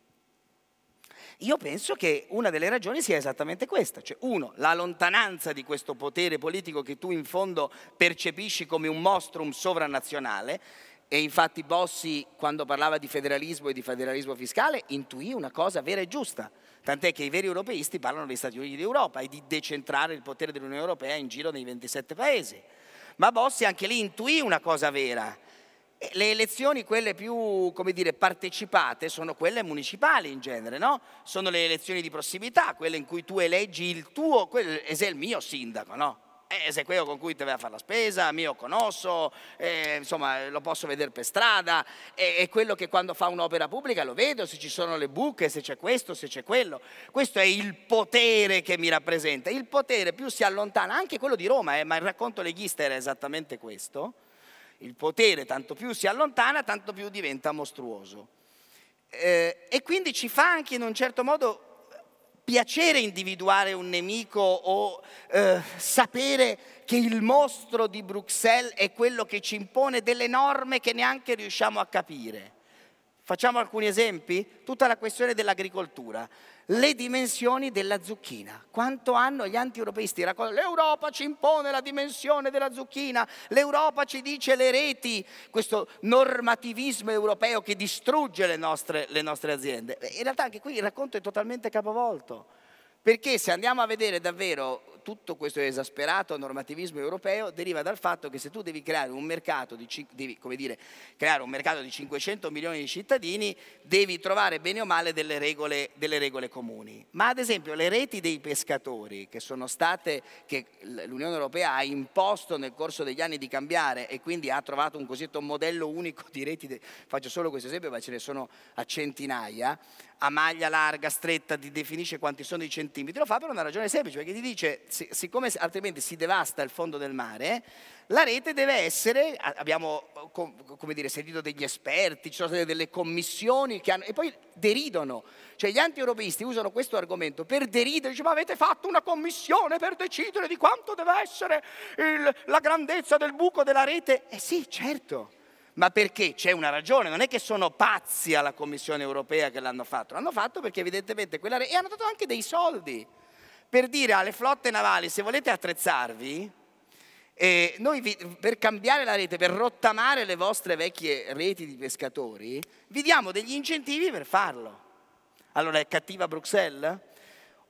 Io penso che una delle ragioni sia esattamente questa, cioè uno, la lontananza di questo potere politico che tu in fondo percepisci come un mostrum sovranazionale, e infatti Bossi, quando parlava di federalismo e di federalismo fiscale, intuì una cosa vera e giusta. Tant'è che i veri europeisti parlano degli Stati Uniti d'Europa e di decentrare il potere dell'Unione Europea in giro nei 27 paesi. Ma Bossi anche lì intuì una cosa vera. Le elezioni, quelle più dire, partecipate, sono quelle municipali in genere, no? Sono le elezioni di prossimità, quelle in cui tu eleggi il tuo, quello è il mio sindaco, no? eh, se quello con cui ti vai a fare la spesa, mio conosco, eh, insomma lo posso vedere per strada, è, è, quello che quando fa un'opera pubblica lo vedo, se ci sono le buche, se c'è questo, se c'è quello. Questo è il potere che mi rappresenta. Il potere più si allontana, anche quello di Roma, eh, ma il racconto leghista era esattamente questo. Il potere tanto più si allontana, tanto più diventa mostruoso. Eh, e quindi ci fa anche in un certo modo piacere individuare un nemico o eh, sapere che il mostro di Bruxelles è quello che ci impone delle norme che neanche riusciamo a capire. Facciamo alcuni esempi? Tutta la questione dell'agricoltura, le dimensioni della zucchina. Quanto hanno gli anti-europeisti? L'Europa ci impone la dimensione della zucchina, l'Europa ci dice le reti, questo normativismo europeo che distrugge le nostre, le nostre aziende. In realtà anche qui il racconto è totalmente capovolto, perché se andiamo a vedere davvero tutto questo esasperato normativismo europeo deriva dal fatto che se tu devi creare un mercato di, devi, dire, creare un mercato di 500 milioni di cittadini, devi trovare bene o male delle regole, delle regole comuni. Ma ad esempio le reti dei pescatori, che sono state, che l'Unione Europea ha imposto nel corso degli anni di cambiare e quindi ha trovato un cosiddetto modello unico di reti, de, faccio solo questo esempio, ma ce ne sono a centinaia, a maglia larga, stretta, definisce quanti sono i centimetri, lo fa per una ragione semplice, perché ti dice, siccome altrimenti si devasta il fondo del mare, la rete deve essere, abbiamo dire, sentito degli esperti, ci sono delle commissioni che hanno, e poi deridono, cioè gli anti-europeisti usano questo argomento per deridere, dice ma avete fatto una commissione per decidere di quanto deve essere il, la grandezza del buco della rete? Eh sì, certo. Ma perché? C'è una ragione, non è che sono pazzi alla Commissione europea che l'hanno fatto, l'hanno fatto perché evidentemente quella rete, e hanno dato anche dei soldi per dire alle flotte navali se volete attrezzarvi, eh, noi vi, per cambiare la rete, per rottamare le vostre vecchie reti di pescatori, vi diamo degli incentivi per farlo. Allora è cattiva Bruxelles?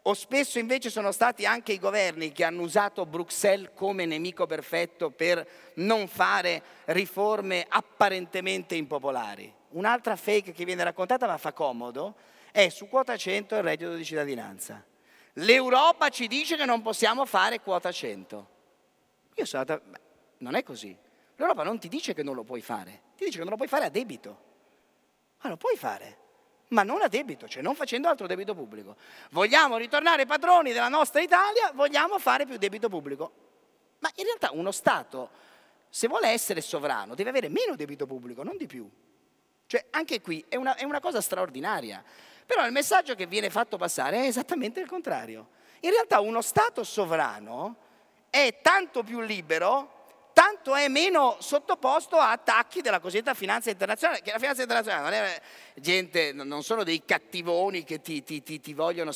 O spesso invece sono stati anche i governi che hanno usato Bruxelles come nemico perfetto per non fare riforme apparentemente impopolari. Un'altra fake che viene raccontata ma fa comodo è su quota 100 il reddito di cittadinanza. L'Europa ci dice che non possiamo fare quota 100. Io sono andata, beh, non è così. L'Europa non ti dice che non lo puoi fare, ti dice che non lo puoi fare a debito. Ma lo puoi fare ma non a debito, cioè non facendo altro debito pubblico. Vogliamo ritornare padroni della nostra Italia, vogliamo fare più debito pubblico. Ma in realtà uno Stato, se vuole essere sovrano, deve avere meno debito pubblico, non di più. Cioè anche qui è una, è una cosa straordinaria. Però il messaggio che viene fatto passare è esattamente il contrario. In realtà uno Stato sovrano è tanto più libero tanto è meno sottoposto a attacchi della cosiddetta finanza internazionale, che la finanza internazionale non è gente, non sono dei cattivoni che ti, ti, ti, ti vogliono,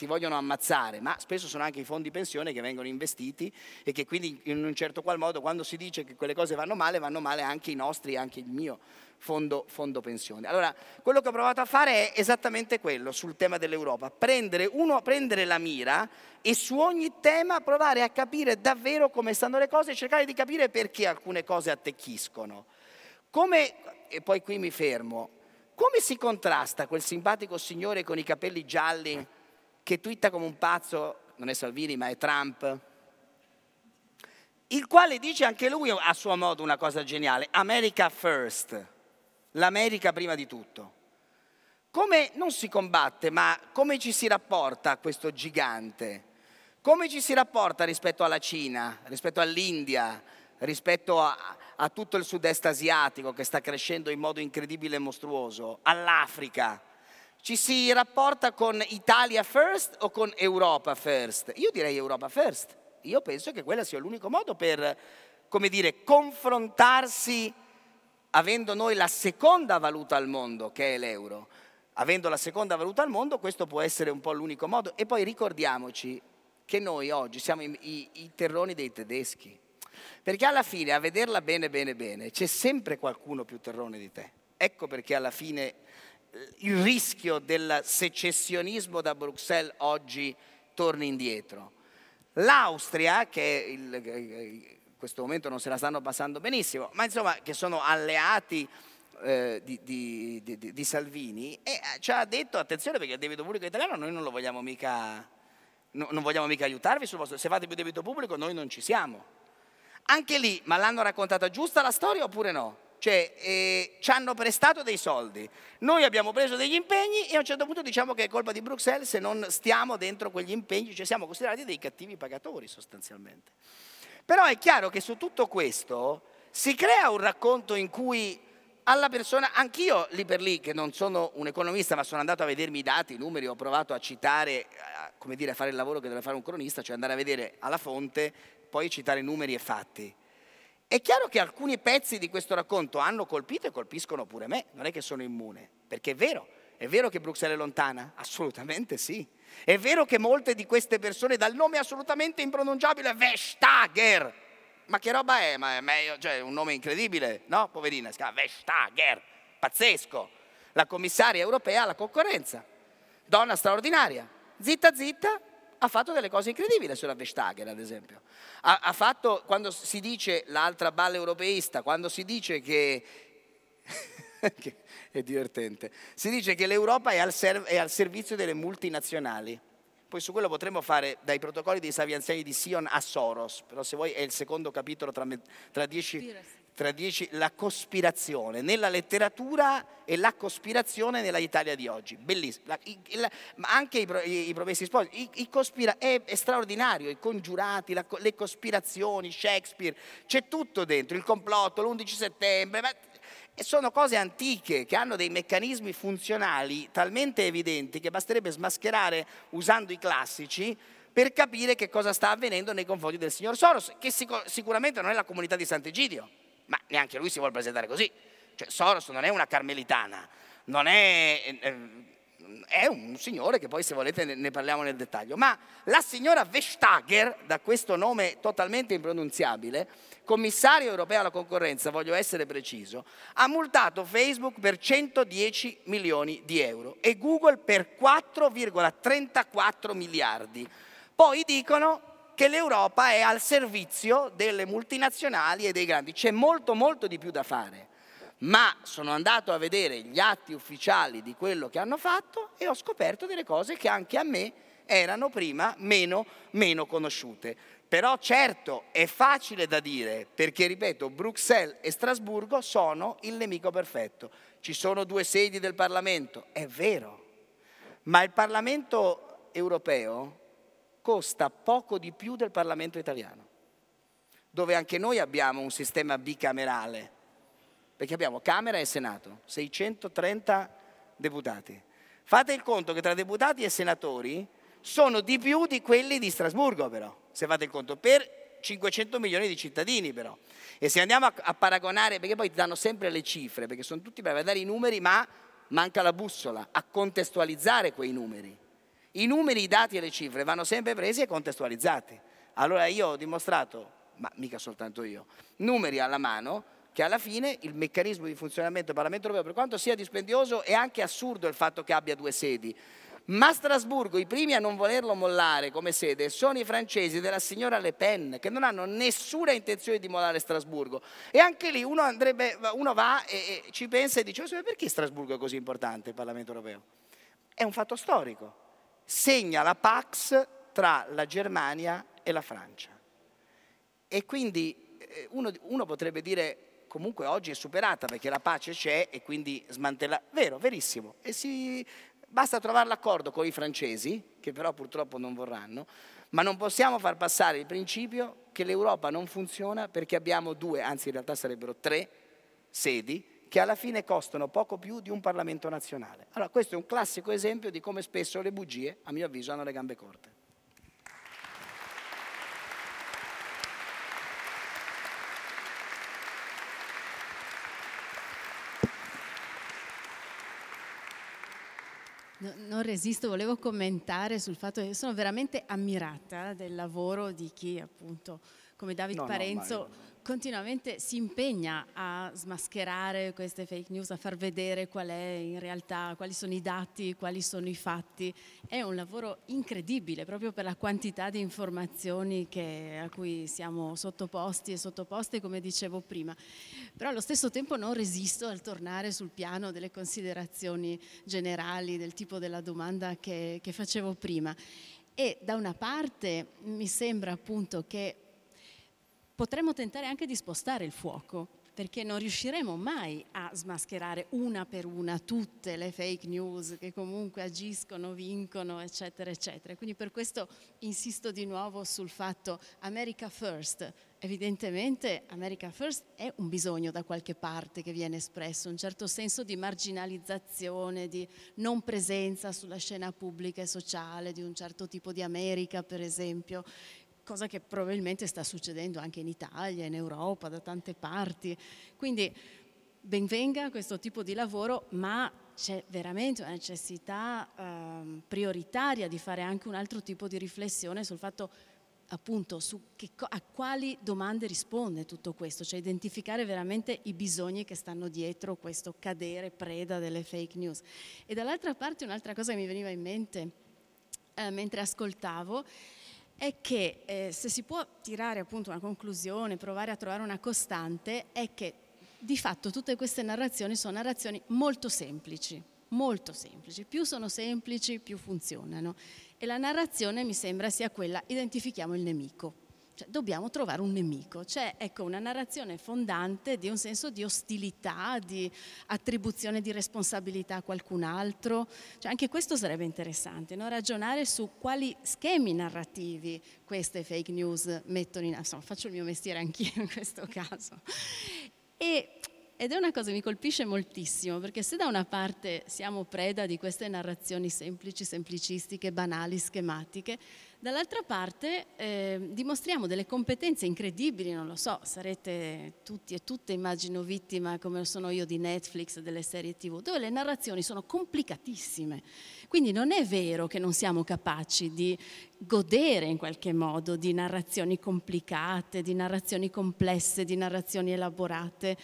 vogliono, ammazzare, ma spesso sono anche i fondi pensione che vengono investiti e che quindi in un certo qual modo quando si dice che quelle cose vanno male, vanno male anche i nostri, anche il mio fondo, fondo pensione. Allora, quello che ho provato a fare è esattamente quello sul tema dell'Europa, prendere, uno, prendere la mira e su ogni tema provare a capire davvero come stanno le cose e cercare di capire perché alcune cose attecchiscono. Come, e poi qui mi fermo, come si contrasta quel simpatico signore con i capelli gialli che twitta come un pazzo, non è Salvini ma è Trump, il quale dice anche lui a suo modo una cosa geniale, America First l'America prima di tutto. come non si combatte, ma come ci si rapporta a questo gigante? Come ci si rapporta rispetto alla Cina, rispetto all'India, rispetto a, a tutto il sud-est asiatico che sta crescendo in modo incredibile e mostruoso, all'Africa? Ci si rapporta con Italia first o con Europa first? Io direi Europa first. Io penso che quello sia l'unico modo per, come dire, confrontarsi avendo noi la seconda valuta al mondo, che è l'euro. Avendo la seconda valuta al mondo, questo può essere un po' l'unico modo. E poi ricordiamoci che noi oggi siamo i, i, i terroni dei tedeschi. Perché alla fine, a vederla bene, bene, bene, c'è sempre qualcuno più terrone di te. Ecco perché alla fine il rischio del secessionismo da Bruxelles oggi torna indietro. L'Austria, che il, in questo momento non se la stanno passando benissimo, ma insomma che sono alleati eh, di, di, di, di, Salvini, e ci ha detto attenzione perché il debito pubblico italiano noi non lo vogliamo mica, no, non vogliamo mica aiutarvi sul vostro, se fate più debito pubblico noi non ci siamo. Anche lì, ma l'hanno raccontata giusta la storia oppure no? Cioè, eh, ci hanno prestato dei soldi, noi abbiamo preso degli impegni e a un certo punto diciamo che è colpa di Bruxelles se non stiamo dentro quegli impegni, cioè siamo considerati dei cattivi pagatori sostanzialmente. Però è chiaro che su tutto questo si crea un racconto in cui alla persona, anch'io lì per lì, che non sono un economista, ma sono andato a vedermi i dati, i numeri, ho provato a citare, come dire, a fare il lavoro che deve fare un cronista, cioè andare a vedere alla fonte, poi citare numeri e fatti. È chiaro che alcuni pezzi di questo racconto hanno colpito e colpiscono pure me, non è che sono immune, perché è vero, è vero che Bruxelles è lontana? Assolutamente sì. È vero che molte di queste persone dal nome assolutamente impronunciabile Vestager, ma che roba è? Ma è meglio, cioè, un nome incredibile, no? Poverina, si chiama Vestager, pazzesco. La commissaria europea alla concorrenza, donna straordinaria. Zitta zitta, ha fatto delle cose incredibili sulla Vestager, ad esempio. Ha, ha fatto, quando si dice l'altra balla europeista, quando si dice che, che è divertente, si dice che l'Europa è al, serv- è al servizio delle multinazionali. Poi su quello potremmo fare dai protocolli dei savi anziani di Sion a Soros, però se vuoi è il secondo capitolo tra, me- tra dieci tra dieci, la cospirazione nella letteratura e la cospirazione nella Italia di oggi. Bellissimo. La, il, ma anche i, i, i promessi sposi. I, i cospira, è, è, straordinario. I congiurati, la, le cospirazioni, Shakespeare, c'è tutto dentro. Il complotto, l'11 settembre. Ma, sono cose antiche che hanno dei meccanismi funzionali talmente evidenti che basterebbe smascherare usando i classici per capire che cosa sta avvenendo nei confronti del signor Soros, che sic- sicuramente non è la comunità di Sant'Egidio ma neanche lui si vuole presentare così. Cioè, Soros non è una carmelitana, non è, eh, è un signore che poi se volete ne parliamo nel dettaglio, ma la signora Vestager, da questo nome totalmente impronunziabile, commissario europeo alla concorrenza, voglio essere preciso, ha multato Facebook per 110 milioni di euro e Google per 4,34 miliardi. Poi dicono che l'Europa è al servizio delle multinazionali e dei grandi. C'è molto, molto di più da fare. Ma sono andato a vedere gli atti ufficiali di quello che hanno fatto e ho scoperto delle cose che anche a me erano prima meno, meno conosciute. Però certo è facile da dire perché, ripeto, Bruxelles e Strasburgo sono il nemico perfetto. Ci sono due sedi del Parlamento, è vero, ma il Parlamento europeo costa poco di più del Parlamento italiano, dove anche noi abbiamo un sistema bicamerale, perché abbiamo Camera e Senato, 630 deputati. Fate il conto che tra deputati e senatori sono di più di quelli di Strasburgo però, se fate il conto, per 500 milioni di cittadini però. E se andiamo a, a paragonare, perché poi ti danno sempre le cifre, perché sono tutti bravi a dare i numeri, ma manca la bussola, a contestualizzare quei numeri. I numeri, i dati e le cifre vanno sempre presi e contestualizzati. Allora io ho dimostrato, ma mica soltanto io, numeri alla mano che alla fine il meccanismo di funzionamento del Parlamento europeo, per quanto sia dispendioso, è anche assurdo il fatto che abbia due sedi. Ma Strasburgo, i primi a non volerlo mollare come sede, sono i francesi della signora Le Pen, che non hanno nessuna intenzione di mollare Strasburgo. E anche lì uno, andrebbe, uno va e, e ci pensa e dice, perché Strasburgo è così importante, il Parlamento europeo? È un fatto storico segna la Pax tra la Germania e la Francia. E quindi eh, uno, uno potrebbe dire comunque oggi è superata perché la pace c'è e quindi smantella. Vero, verissimo. E si... basta trovare l'accordo con i francesi, che però purtroppo non vorranno, ma non possiamo far passare il principio che l'Europa non funziona perché abbiamo due, anzi in realtà sarebbero tre sedi che alla fine costano poco più di un Parlamento nazionale. Allora questo è un classico esempio di come spesso le bugie, a mio avviso, hanno le gambe corte. Non resisto, volevo commentare sul fatto che sono veramente ammirata del lavoro di chi appunto come David no, Parenzo no, continuamente si impegna a smascherare queste fake news, a far vedere qual è in realtà, quali sono i dati, quali sono i fatti. È un lavoro incredibile proprio per la quantità di informazioni che, a cui siamo sottoposti e sottoposte, come dicevo prima. Però allo stesso tempo non resisto al tornare sul piano delle considerazioni generali, del tipo della domanda che, che facevo prima. E da una parte mi sembra appunto che potremmo tentare anche di spostare il fuoco, perché non riusciremo mai a smascherare una per una tutte le fake news che comunque agiscono, vincono, eccetera, eccetera. Quindi per questo insisto di nuovo sul fatto America First. Evidentemente America First è un bisogno da qualche parte che viene espresso, un certo senso di marginalizzazione, di non presenza sulla scena pubblica e sociale di un certo tipo di America, per esempio cosa che probabilmente sta succedendo anche in Italia, in Europa, da tante parti. Quindi benvenga questo tipo di lavoro, ma c'è veramente una necessità eh, prioritaria di fare anche un altro tipo di riflessione sul fatto appunto su che, a quali domande risponde tutto questo, cioè identificare veramente i bisogni che stanno dietro questo cadere preda delle fake news. E dall'altra parte un'altra cosa che mi veniva in mente eh, mentre ascoltavo è che eh, se si può tirare appunto una conclusione, provare a trovare una costante, è che di fatto tutte queste narrazioni sono narrazioni molto semplici, molto semplici. Più sono semplici, più funzionano. E la narrazione mi sembra sia quella, identifichiamo il nemico cioè, dobbiamo trovare un nemico. C'è ecco, una narrazione fondante di un senso di ostilità, di attribuzione di responsabilità a qualcun altro. Cioè, anche questo sarebbe interessante, no? ragionare su quali schemi narrativi queste fake news mettono in... Insomma, faccio il mio mestiere anch'io in questo caso. E ed è una cosa che mi colpisce moltissimo, perché se da una parte siamo preda di queste narrazioni semplici, semplicistiche, banali, schematiche, Dall'altra parte eh, dimostriamo delle competenze incredibili, non lo so, sarete tutti e tutte immagino vittima come sono io di Netflix, delle serie tv, dove le narrazioni sono complicatissime. Quindi non è vero che non siamo capaci di godere in qualche modo di narrazioni complicate, di narrazioni complesse, di narrazioni elaborate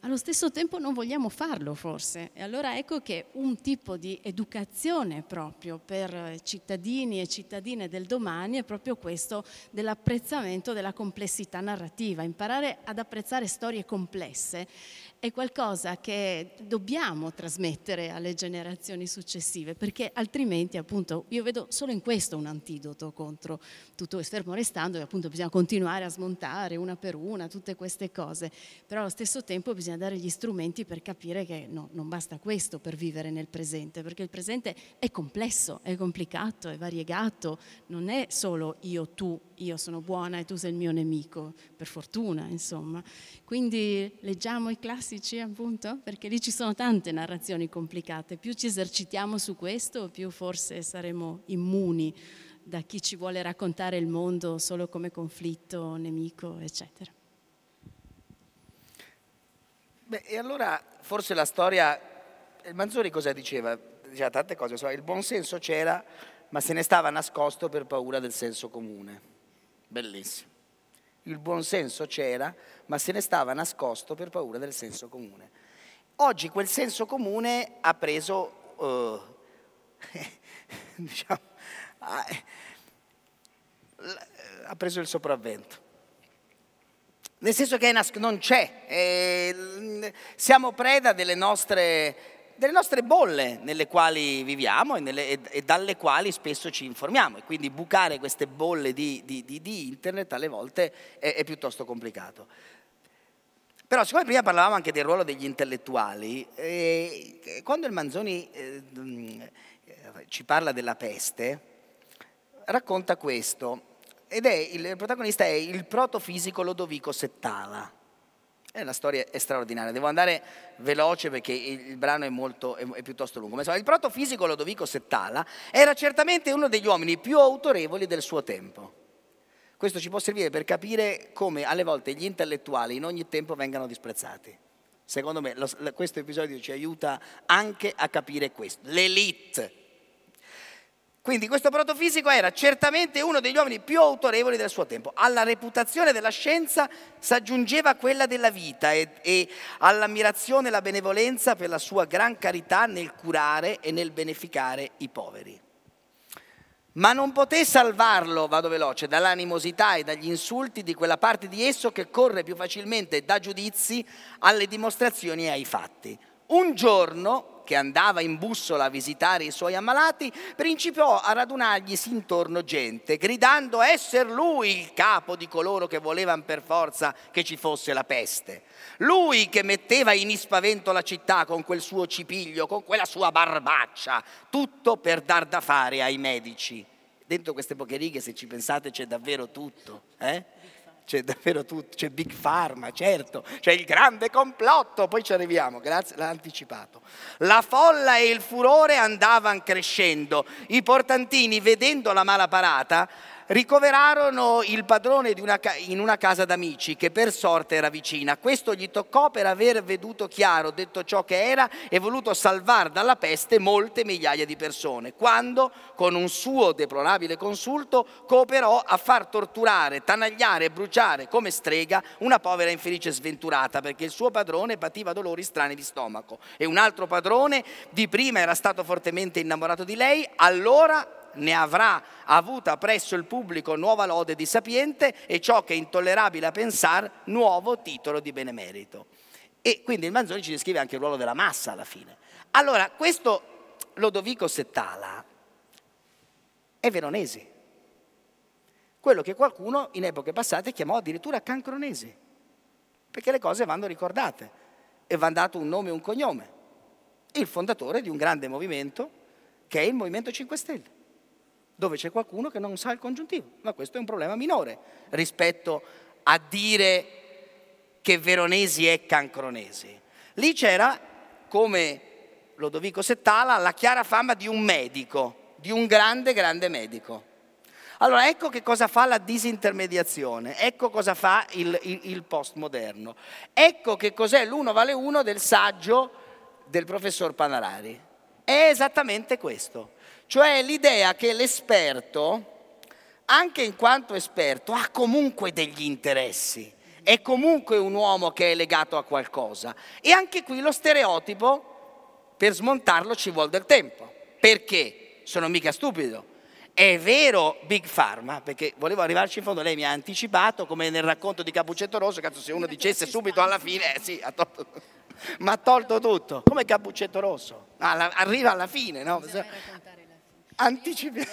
allo stesso tempo non vogliamo farlo forse. E allora ecco che un tipo di educazione proprio per cittadini e cittadine del domani è proprio questo dell'apprezzamento della complessità narrativa, imparare ad apprezzare storie complesse è qualcosa che dobbiamo trasmettere alle generazioni successive, perché altrimenti appunto io vedo solo in questo un antidoto contro tutto questo, fermo restando che appunto bisogna continuare a smontare una per una tutte queste cose, però allo stesso tempo bisogna dare gli strumenti per capire che no, non basta questo per vivere nel presente, perché il presente è complesso, è complicato, è variegato, non è solo io, tu, io sono buona e tu sei il mio nemico, per fortuna insomma. Quindi leggiamo i classici appunto, perché lì ci sono tante narrazioni complicate. Più ci esercitiamo su questo, più forse saremo immuni da chi ci vuole raccontare il mondo solo come conflitto, nemico, eccetera. Beh, e allora forse la storia, il Manzoni cosa diceva? Diceva tante cose, il buon senso c'era, ma se ne stava nascosto per paura del senso comune. Bellissimo il buon senso c'era, ma se ne stava nascosto per paura del senso comune. Oggi quel senso comune ha preso, uh, [laughs] diciamo, ha preso il sopravvento. Nel senso che non c'è, eh, siamo preda delle nostre delle nostre bolle nelle quali viviamo e, nelle, e, dalle quali spesso ci informiamo e quindi bucare queste bolle di, di, di, di internet alle volte è, è piuttosto complicato. Però siccome prima parlavamo anche del ruolo degli intellettuali, eh, quando il Manzoni eh, ci parla della peste, racconta questo, ed è il protagonista è il protofisico Lodovico Settala. È una storia straordinaria, devo andare veloce perché il brano è, molto, è, è piuttosto lungo. Ma insomma, il protofisico Lodovico Settala era certamente uno degli uomini più autorevoli del suo tempo. Questo ci può servire per capire come alle volte gli intellettuali in ogni tempo vengano disprezzati. Secondo me lo, questo episodio ci aiuta anche a capire questo. L'elite quindi questo protofisico era certamente uno degli uomini più autorevoli del suo tempo. Alla reputazione della scienza si aggiungeva quella della vita e, e all'ammirazione e la benevolenza per la sua gran carità nel curare e nel beneficare i poveri. Ma non poté salvarlo, vado veloce, dall'animosità e dagli insulti di quella parte di esso che corre più facilmente da giudizi alle dimostrazioni e ai fatti. Un giorno che andava in bussola a visitare i suoi ammalati, principiò a radunarglisi intorno gente, gridando esser lui il capo di coloro che volevano per forza che ci fosse la peste. Lui che metteva in ispavento la città con quel suo cipiglio, con quella sua barbaccia, tutto per dar da fare ai medici. Dentro queste poche righe, se ci pensate, c'è davvero tutto. Eh? C'è davvero tutto, c'è Big Pharma, certo, c'è il grande complotto, poi ci arriviamo, grazie, l'ha anticipato. La folla e il furore andavano crescendo, i portantini vedendo la mala parata ricoverarono il padrone una, in una casa d'amici che per sorte era vicina. Questo gli toccò per aver veduto chiaro, detto ciò che era e voluto salvare dalla peste molte migliaia di persone, quando con un suo deplorabile consulto cooperò a far torturare, tanagliare e bruciare come strega una povera infelice sventurata perché il suo padrone pativa dolori strani di stomaco e un altro padrone di prima era stato fortemente innamorato di lei, allora ne avrà avuta presso il pubblico nuova lode di sapiente e ciò che è intollerabile a pensare, nuovo titolo di benemerito. E quindi il Manzoni ci descrive anche il ruolo della massa alla fine. Allora, questo Lodovico Settala è veronese, quello che qualcuno in epoche passate chiamò addirittura cancronese, perché le cose vanno ricordate e vanno dato un nome e un cognome. Il fondatore di un grande movimento che è il Movimento 5 Stelle dove c'è qualcuno che non sa il congiuntivo, ma questo è un problema minore rispetto a dire che Veronesi è cancronesi. Lì c'era, come Lodovico Settala, la chiara fama di un medico, di un grande, grande medico. Allora ecco che cosa fa la disintermediazione, ecco cosa fa il, il, il postmoderno, ecco che cos'è l'uno vale uno del saggio del professor Panarari. È esattamente questo. Cioè l'idea che l'esperto, anche in quanto esperto, ha comunque degli interessi, è comunque un uomo che è legato a qualcosa. E anche qui lo stereotipo, per smontarlo ci vuole del tempo. Perché? Sono mica stupido. È vero Big Pharma, perché volevo arrivarci in fondo, lei mi ha anticipato, come nel racconto di Cappuccetto Rosso, cazzo se uno dicesse subito alla fine, eh sì, ha tolto, [laughs] ma ha tolto tutto, come Cappuccetto Rosso, arriva alla fine, no? Anticipiamo,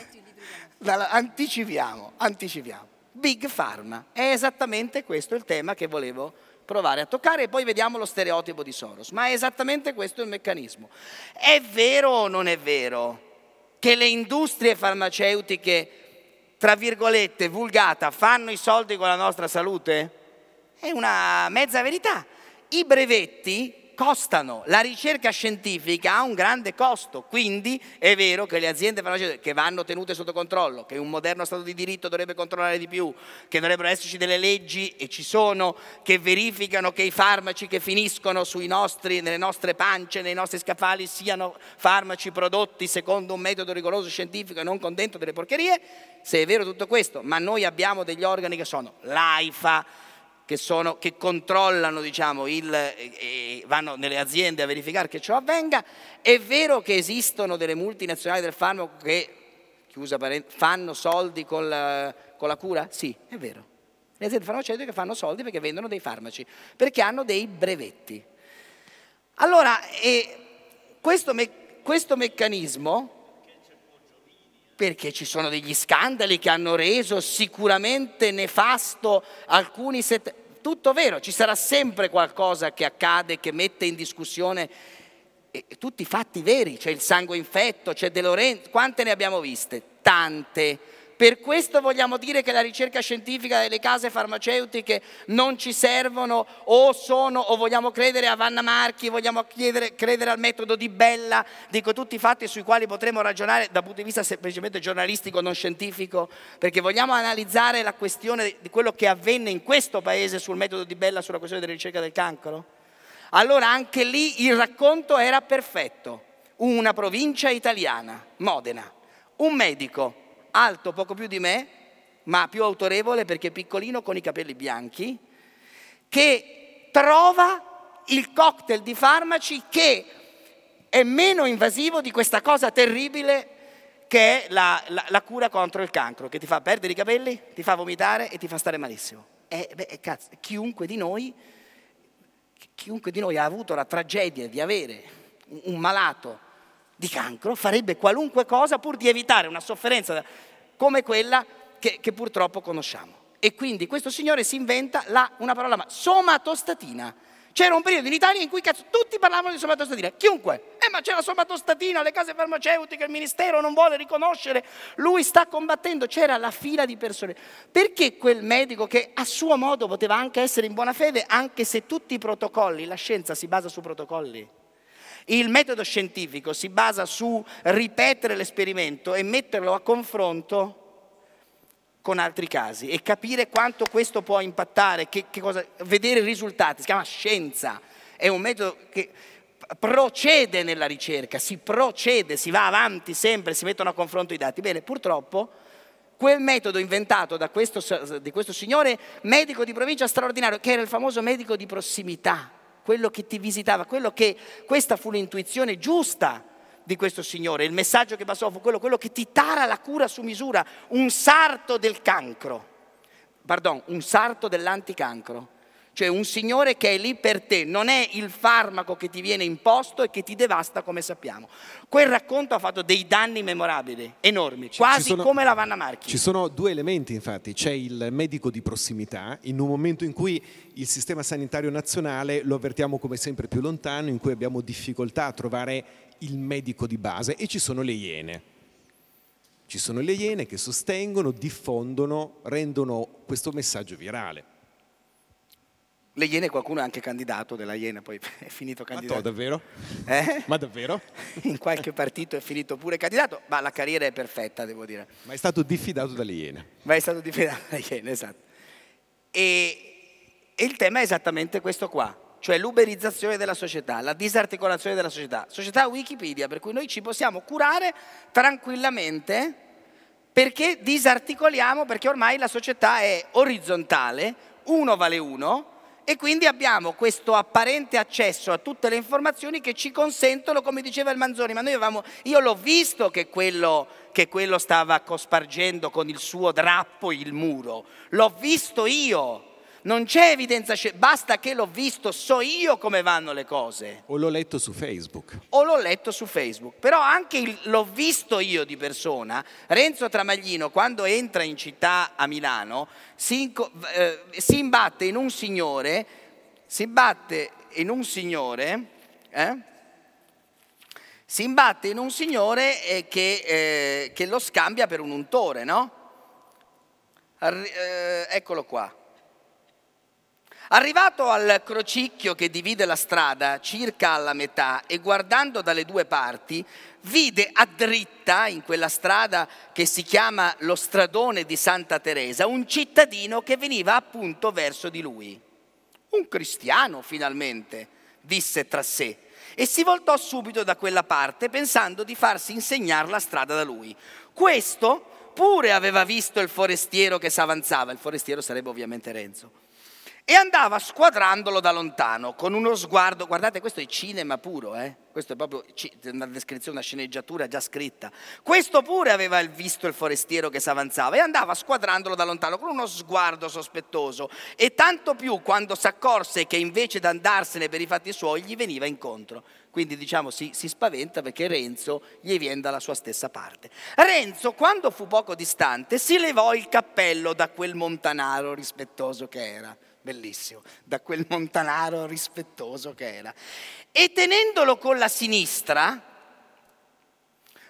anticipiamo, anticipiamo. Big Pharma, è esattamente questo il tema che volevo provare a toccare e poi vediamo lo stereotipo di Soros, ma è esattamente questo il meccanismo. È vero o non è vero che le industrie farmaceutiche, tra virgolette, vulgata, fanno i soldi con la nostra salute? È una mezza verità. I brevetti costano, la ricerca scientifica ha un grande costo, quindi è vero che le aziende farmaceutiche che vanno tenute sotto controllo, che un moderno Stato di diritto dovrebbe controllare di più, che dovrebbero esserci delle leggi e ci sono, che verificano che i farmaci che finiscono nostri, nelle nostre pance, nei nostri scaffali siano farmaci prodotti secondo un metodo rigoroso scientifico e non con dentro delle porcherie, se è vero tutto questo, ma noi abbiamo degli organi che sono l'AIFA, che, sono, che controllano, diciamo, il, e vanno nelle aziende a verificare che ciò avvenga. È vero che esistono delle multinazionali del farmaco che, chiusa fanno soldi con la, con la cura? Sì, è vero. Le aziende farmaceutiche fanno soldi perché vendono dei farmaci, perché hanno dei brevetti. Allora, questo, me, questo meccanismo perché ci sono degli scandali che hanno reso sicuramente nefasto alcuni settori. tutto vero, ci sarà sempre qualcosa che accade che mette in discussione eh, tutti i fatti veri, c'è il sangue infetto, c'è De Lorenzo, quante ne abbiamo viste? Tante. Per questo vogliamo dire che la ricerca scientifica delle case farmaceutiche non ci servono o sono o vogliamo credere a Vanna Marchi, vogliamo chiedere, credere al metodo di Bella, dico tutti i fatti sui quali potremo ragionare dal punto di vista semplicemente giornalistico, non scientifico, perché vogliamo analizzare la questione di quello che avvenne in questo paese sul metodo di Bella sulla questione della ricerca del cancro? Allora anche lì il racconto era perfetto. Una provincia italiana, Modena, un medico alto poco più di me, ma più autorevole perché piccolino con i capelli bianchi, che trova il cocktail di farmaci che è meno invasivo di questa cosa terribile che è la, la, la, cura contro il cancro, che ti fa perdere i capelli, ti fa vomitare e ti fa stare malissimo. E, beh, cazzo, chiunque di noi, chiunque di noi ha avuto la tragedia di avere un malato di cancro farebbe qualunque cosa pur di evitare una sofferenza come quella che, che purtroppo conosciamo. E quindi questo signore si inventa la, una parola, ma somatostatina. C'era un periodo in Italia in cui cazzo, tutti parlavano di somatostatina, chiunque. Eh ma c'è la somatostatina, le case farmaceutiche, il ministero non vuole riconoscere, lui sta combattendo, c'era la fila di persone. Perché quel medico che a suo modo poteva anche essere in buona fede, anche se tutti i protocolli, la scienza si basa su protocolli, il metodo scientifico si basa su ripetere l'esperimento e metterlo a confronto con altri casi e capire quanto questo può impattare, che, che cosa, vedere i risultati. Si chiama scienza, è un metodo che procede nella ricerca, si procede, si va avanti sempre, si mettono a confronto i dati. Bene, purtroppo quel metodo inventato da questo, questo signore medico di provincia straordinario, che era il famoso medico di prossimità, quello che ti visitava, quello che questa fu l'intuizione giusta di questo Signore, il messaggio che passò fu quello, quello che ti tara la cura su misura, un sarto del cancro, pardon, un sarto dell'anticancro, cioè un Signore che è lì per te, non è il farmaco che ti viene imposto e che ti devasta come sappiamo. Quel racconto ha fatto dei danni memorabili, enormi, quasi sono, come la Vanna Marchi. Ci sono due elementi infatti, c'è il medico di prossimità, in un momento in cui il sistema sanitario nazionale lo avvertiamo come sempre più lontano, in cui abbiamo difficoltà a trovare il medico di base e ci sono le iene. Ci sono le iene che sostengono, diffondono, rendono questo messaggio virale. Le Iene qualcuno è anche candidato della Iena, poi [laughs] è finito candidato. Ma to, davvero? Eh? Ma davvero? [laughs] In qualche partito è finito pure candidato, ma la carriera è perfetta, devo dire. Ma è stato diffidato dalle Iene. Ma è stato diffidato dalle Iene, esatto. E, e il tema è esattamente questo qua, cioè l'uberizzazione della società, la disarticolazione della società. Società Wikipedia, per cui noi ci possiamo curare tranquillamente perché disarticoliamo, perché ormai la società è orizzontale, uno vale uno, e quindi abbiamo questo apparente accesso a tutte le informazioni che ci consentono, come diceva il Manzoni, ma noi avevamo, io l'ho visto che quello, che quello stava cospargendo con il suo drappo il muro, l'ho visto io non c'è evidenza, basta che l'ho visto, so io come vanno le cose. O l'ho letto su Facebook. O l'ho letto su Facebook. Però anche il, l'ho visto io di persona. Renzo Tramaglino, quando entra in città a Milano, si, eh, si imbatte in un signore, si imbatte in un signore, eh? si imbatte in un signore eh, che, eh, che, lo scambia per un untore, no? Arri- eh, eccolo qua. Arrivato al crocicchio che divide la strada circa alla metà e guardando dalle due parti, vide a dritta in quella strada che si chiama lo stradone di Santa Teresa un cittadino che veniva appunto verso di lui. Un cristiano finalmente, disse tra sé, e si voltò subito da quella parte pensando di farsi insegnare la strada da lui. Questo pure aveva visto il forestiero che s'avanzava, il forestiero sarebbe ovviamente Renzo e andava squadrandolo da lontano con uno sguardo, guardate questo è cinema puro, eh? questo è proprio una descrizione, una sceneggiatura già scritta, questo pure aveva visto il forestiero che si avanzava e andava squadrandolo da lontano con uno sguardo sospettoso e tanto più quando si accorse che invece di andarsene per i fatti suoi gli veniva incontro. Quindi diciamo si, si spaventa perché Renzo gli viene dalla sua stessa parte. Renzo, quando fu poco distante, si levò il cappello da quel montanaro rispettoso che era bellissimo, da quel montanaro rispettoso che era. E tenendolo con la sinistra,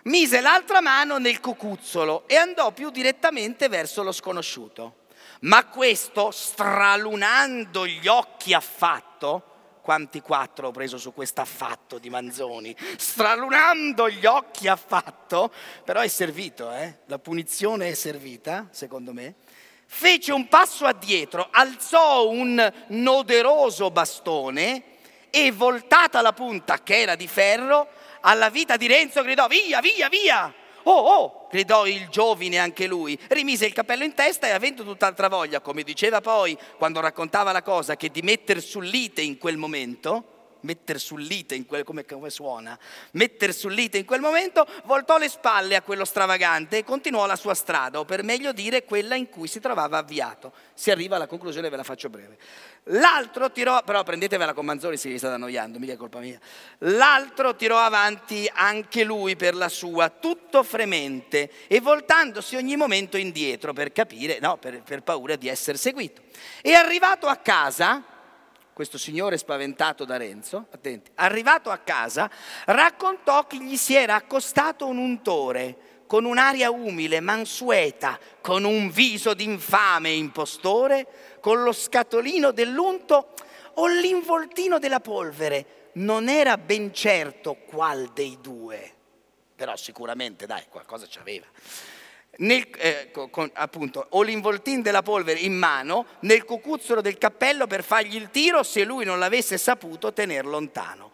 mise l'altra mano nel cocuzzolo e andò più direttamente verso lo sconosciuto. Ma questo, stralunando gli occhi affatto, quanti quattro ho preso su questo affatto di Manzoni, stralunando gli occhi affatto, però è servito, eh? la punizione è servita, secondo me, fece un passo addietro, alzò un noderoso bastone e voltata la punta, che era di ferro, alla vita di Renzo gridò via, via, via. Oh, oh, gridò il giovine anche lui, rimise il cappello in testa e avendo tutt'altra voglia, come diceva poi quando raccontava la cosa, che di metter sull'ite in quel momento, metter sull'ite in quel, come, come suona, metter sull'ite in quel momento, voltò le spalle a quello stravagante e continuò la sua strada, o per meglio dire quella in cui si trovava avviato. Si arriva alla conclusione, ve la faccio breve. L'altro tirò, però prendetevela con Manzoni se vi state annoiando, mica è colpa mia. L'altro tirò avanti anche lui per la sua, tutto fremente e voltandosi ogni momento indietro per capire, no, per, per paura di essere seguito. E arrivato a casa, questo signore spaventato da Renzo, attenti, arrivato a casa, raccontò che gli si era accostato un untore con un'aria umile, mansueta, con un viso d'infame impostore, con lo scatolino dell'unto o l'involtino della polvere. Non era ben certo qual dei due, però sicuramente, dai, qualcosa c'aveva. Nel, eh, con, appunto, o l'involtin della polvere in mano nel cocuzzolo del cappello per fargli il tiro se lui non l'avesse saputo tenere lontano.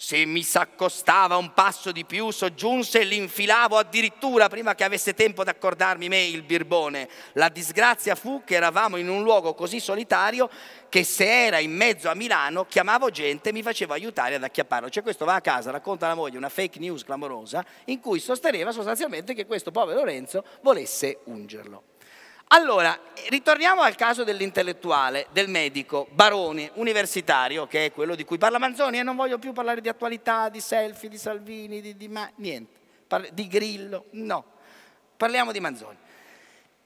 Se mi s'accostava un passo di più, soggiunse l'infilavo addirittura prima che avesse tempo di accordarmi me il birbone. La disgrazia fu che eravamo in un luogo così solitario che se era in mezzo a Milano chiamavo gente e mi facevo aiutare ad acchiapparlo. Cioè questo va a casa, racconta alla moglie una fake news clamorosa in cui sosteneva sostanzialmente che questo povero Lorenzo volesse ungerlo. Allora, ritorniamo al caso dell'intellettuale, del medico, barone, universitario, che è quello di cui parla Manzoni, e non voglio più parlare di attualità, di selfie, di Salvini, di, di ma, niente, di Grillo, no, parliamo di Manzoni.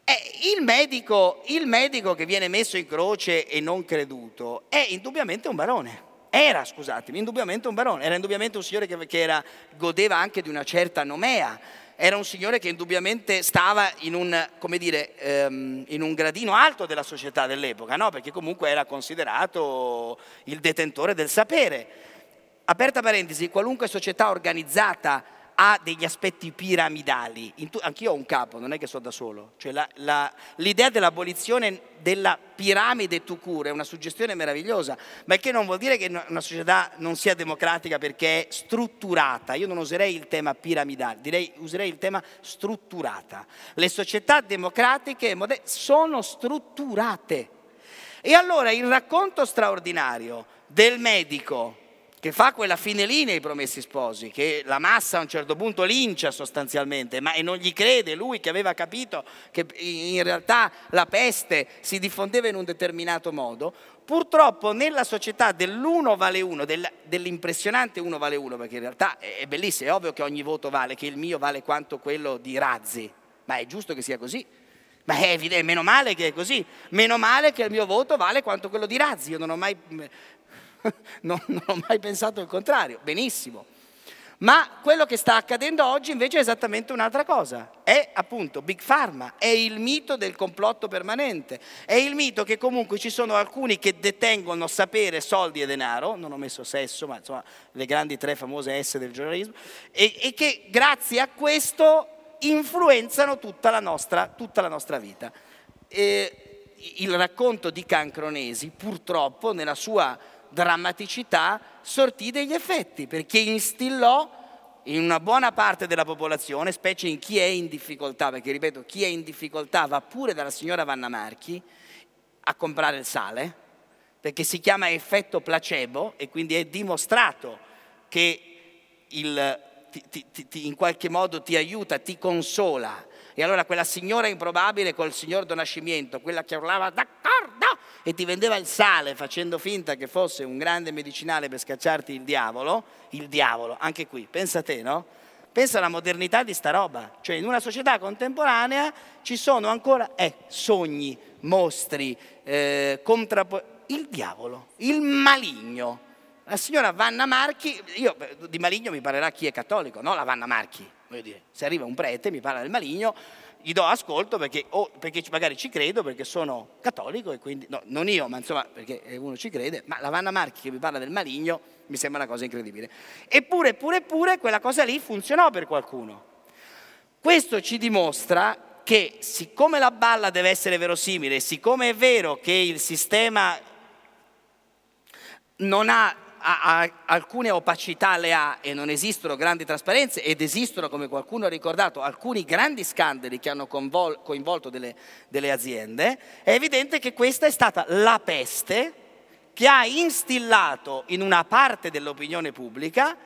Eh, il, medico, il medico che viene messo in croce e non creduto è indubbiamente un barone. Era, scusatemi, indubbiamente un barone, era indubbiamente un signore che, che era, godeva anche di una certa nomea, era un signore che indubbiamente stava in un, dire, ehm, in un gradino alto della società dell'epoca, no? perché comunque era considerato il detentore del sapere. Aperta parentesi, qualunque società organizzata ha degli aspetti piramidali. Tu, anch'io ho un capo, non è che sono da solo. Cioè la, la, l'idea dell'abolizione della piramide to cure è una suggestione meravigliosa, ma il che non vuol dire che una società non sia democratica perché è strutturata. Io non userei il tema piramidale, direi, userei il tema strutturata. Le società democratiche sono strutturate. E allora il racconto straordinario del medico che fa quella fine linea ai promessi sposi, che la massa a un certo punto lincia sostanzialmente, ma e non gli crede lui che aveva capito che in realtà la peste si diffondeva in un determinato modo, purtroppo nella società dell'uno vale uno, dell'impressionante uno vale uno, perché in realtà è bellissimo, è ovvio che ogni voto vale, che il mio vale quanto quello di Razzi, ma è giusto che sia così. Ma è evidente, meno male che è così, meno male che il mio voto vale quanto quello di Razzi, io non ho mai [laughs] non, non ho mai pensato il contrario, benissimo. Ma quello che sta accadendo oggi invece è esattamente un'altra cosa. È appunto Big Pharma, è il mito del complotto permanente, è il mito che comunque ci sono alcuni che detengono sapere, soldi e denaro, non ho messo sesso, ma insomma le grandi tre famose S del giornalismo, e, e che grazie a questo influenzano tutta la nostra, tutta la nostra vita. E il racconto di Cancronesi purtroppo nella sua drammaticità sortì degli effetti, perché instillò in una buona parte della popolazione, specie in chi è in difficoltà, perché ripeto, chi è in difficoltà va pure dalla signora Vanna Marchi a comprare il sale, perché si chiama effetto placebo e quindi è dimostrato che il, ti, ti, ti, in qualche modo ti aiuta, ti consola. E allora quella signora improbabile col signor Donascimento, quella che urlava d'accordo, e ti vendeva il sale facendo finta che fosse un grande medicinale per scacciarti il diavolo, il diavolo, anche qui, pensa te, no? Pensa alla modernità di sta roba, cioè in una società contemporanea ci sono ancora eh, sogni, mostri, eh, contrappo- il diavolo, il maligno. La signora Vanna Marchi, io di maligno mi parlerà chi è cattolico, no la Vanna Marchi, voglio dire, se arriva un prete mi parla del maligno, gli do ascolto perché, oh, perché, magari ci credo, perché sono cattolico e quindi, no, non io, ma insomma perché uno ci crede, ma la Vanna Marchi che mi parla del maligno mi sembra una cosa incredibile. Eppure, eppure, eppure quella cosa lì funzionò per qualcuno. Questo ci dimostra che siccome la balla deve essere verosimile, siccome è vero che il sistema non ha ha, ha, alcune opacità le ha e non esistono grandi trasparenze ed esistono, come qualcuno ha ricordato, alcuni grandi scandali che hanno convol- coinvolto delle, delle aziende, è evidente che questa è stata la peste che ha instillato in una parte dell'opinione pubblica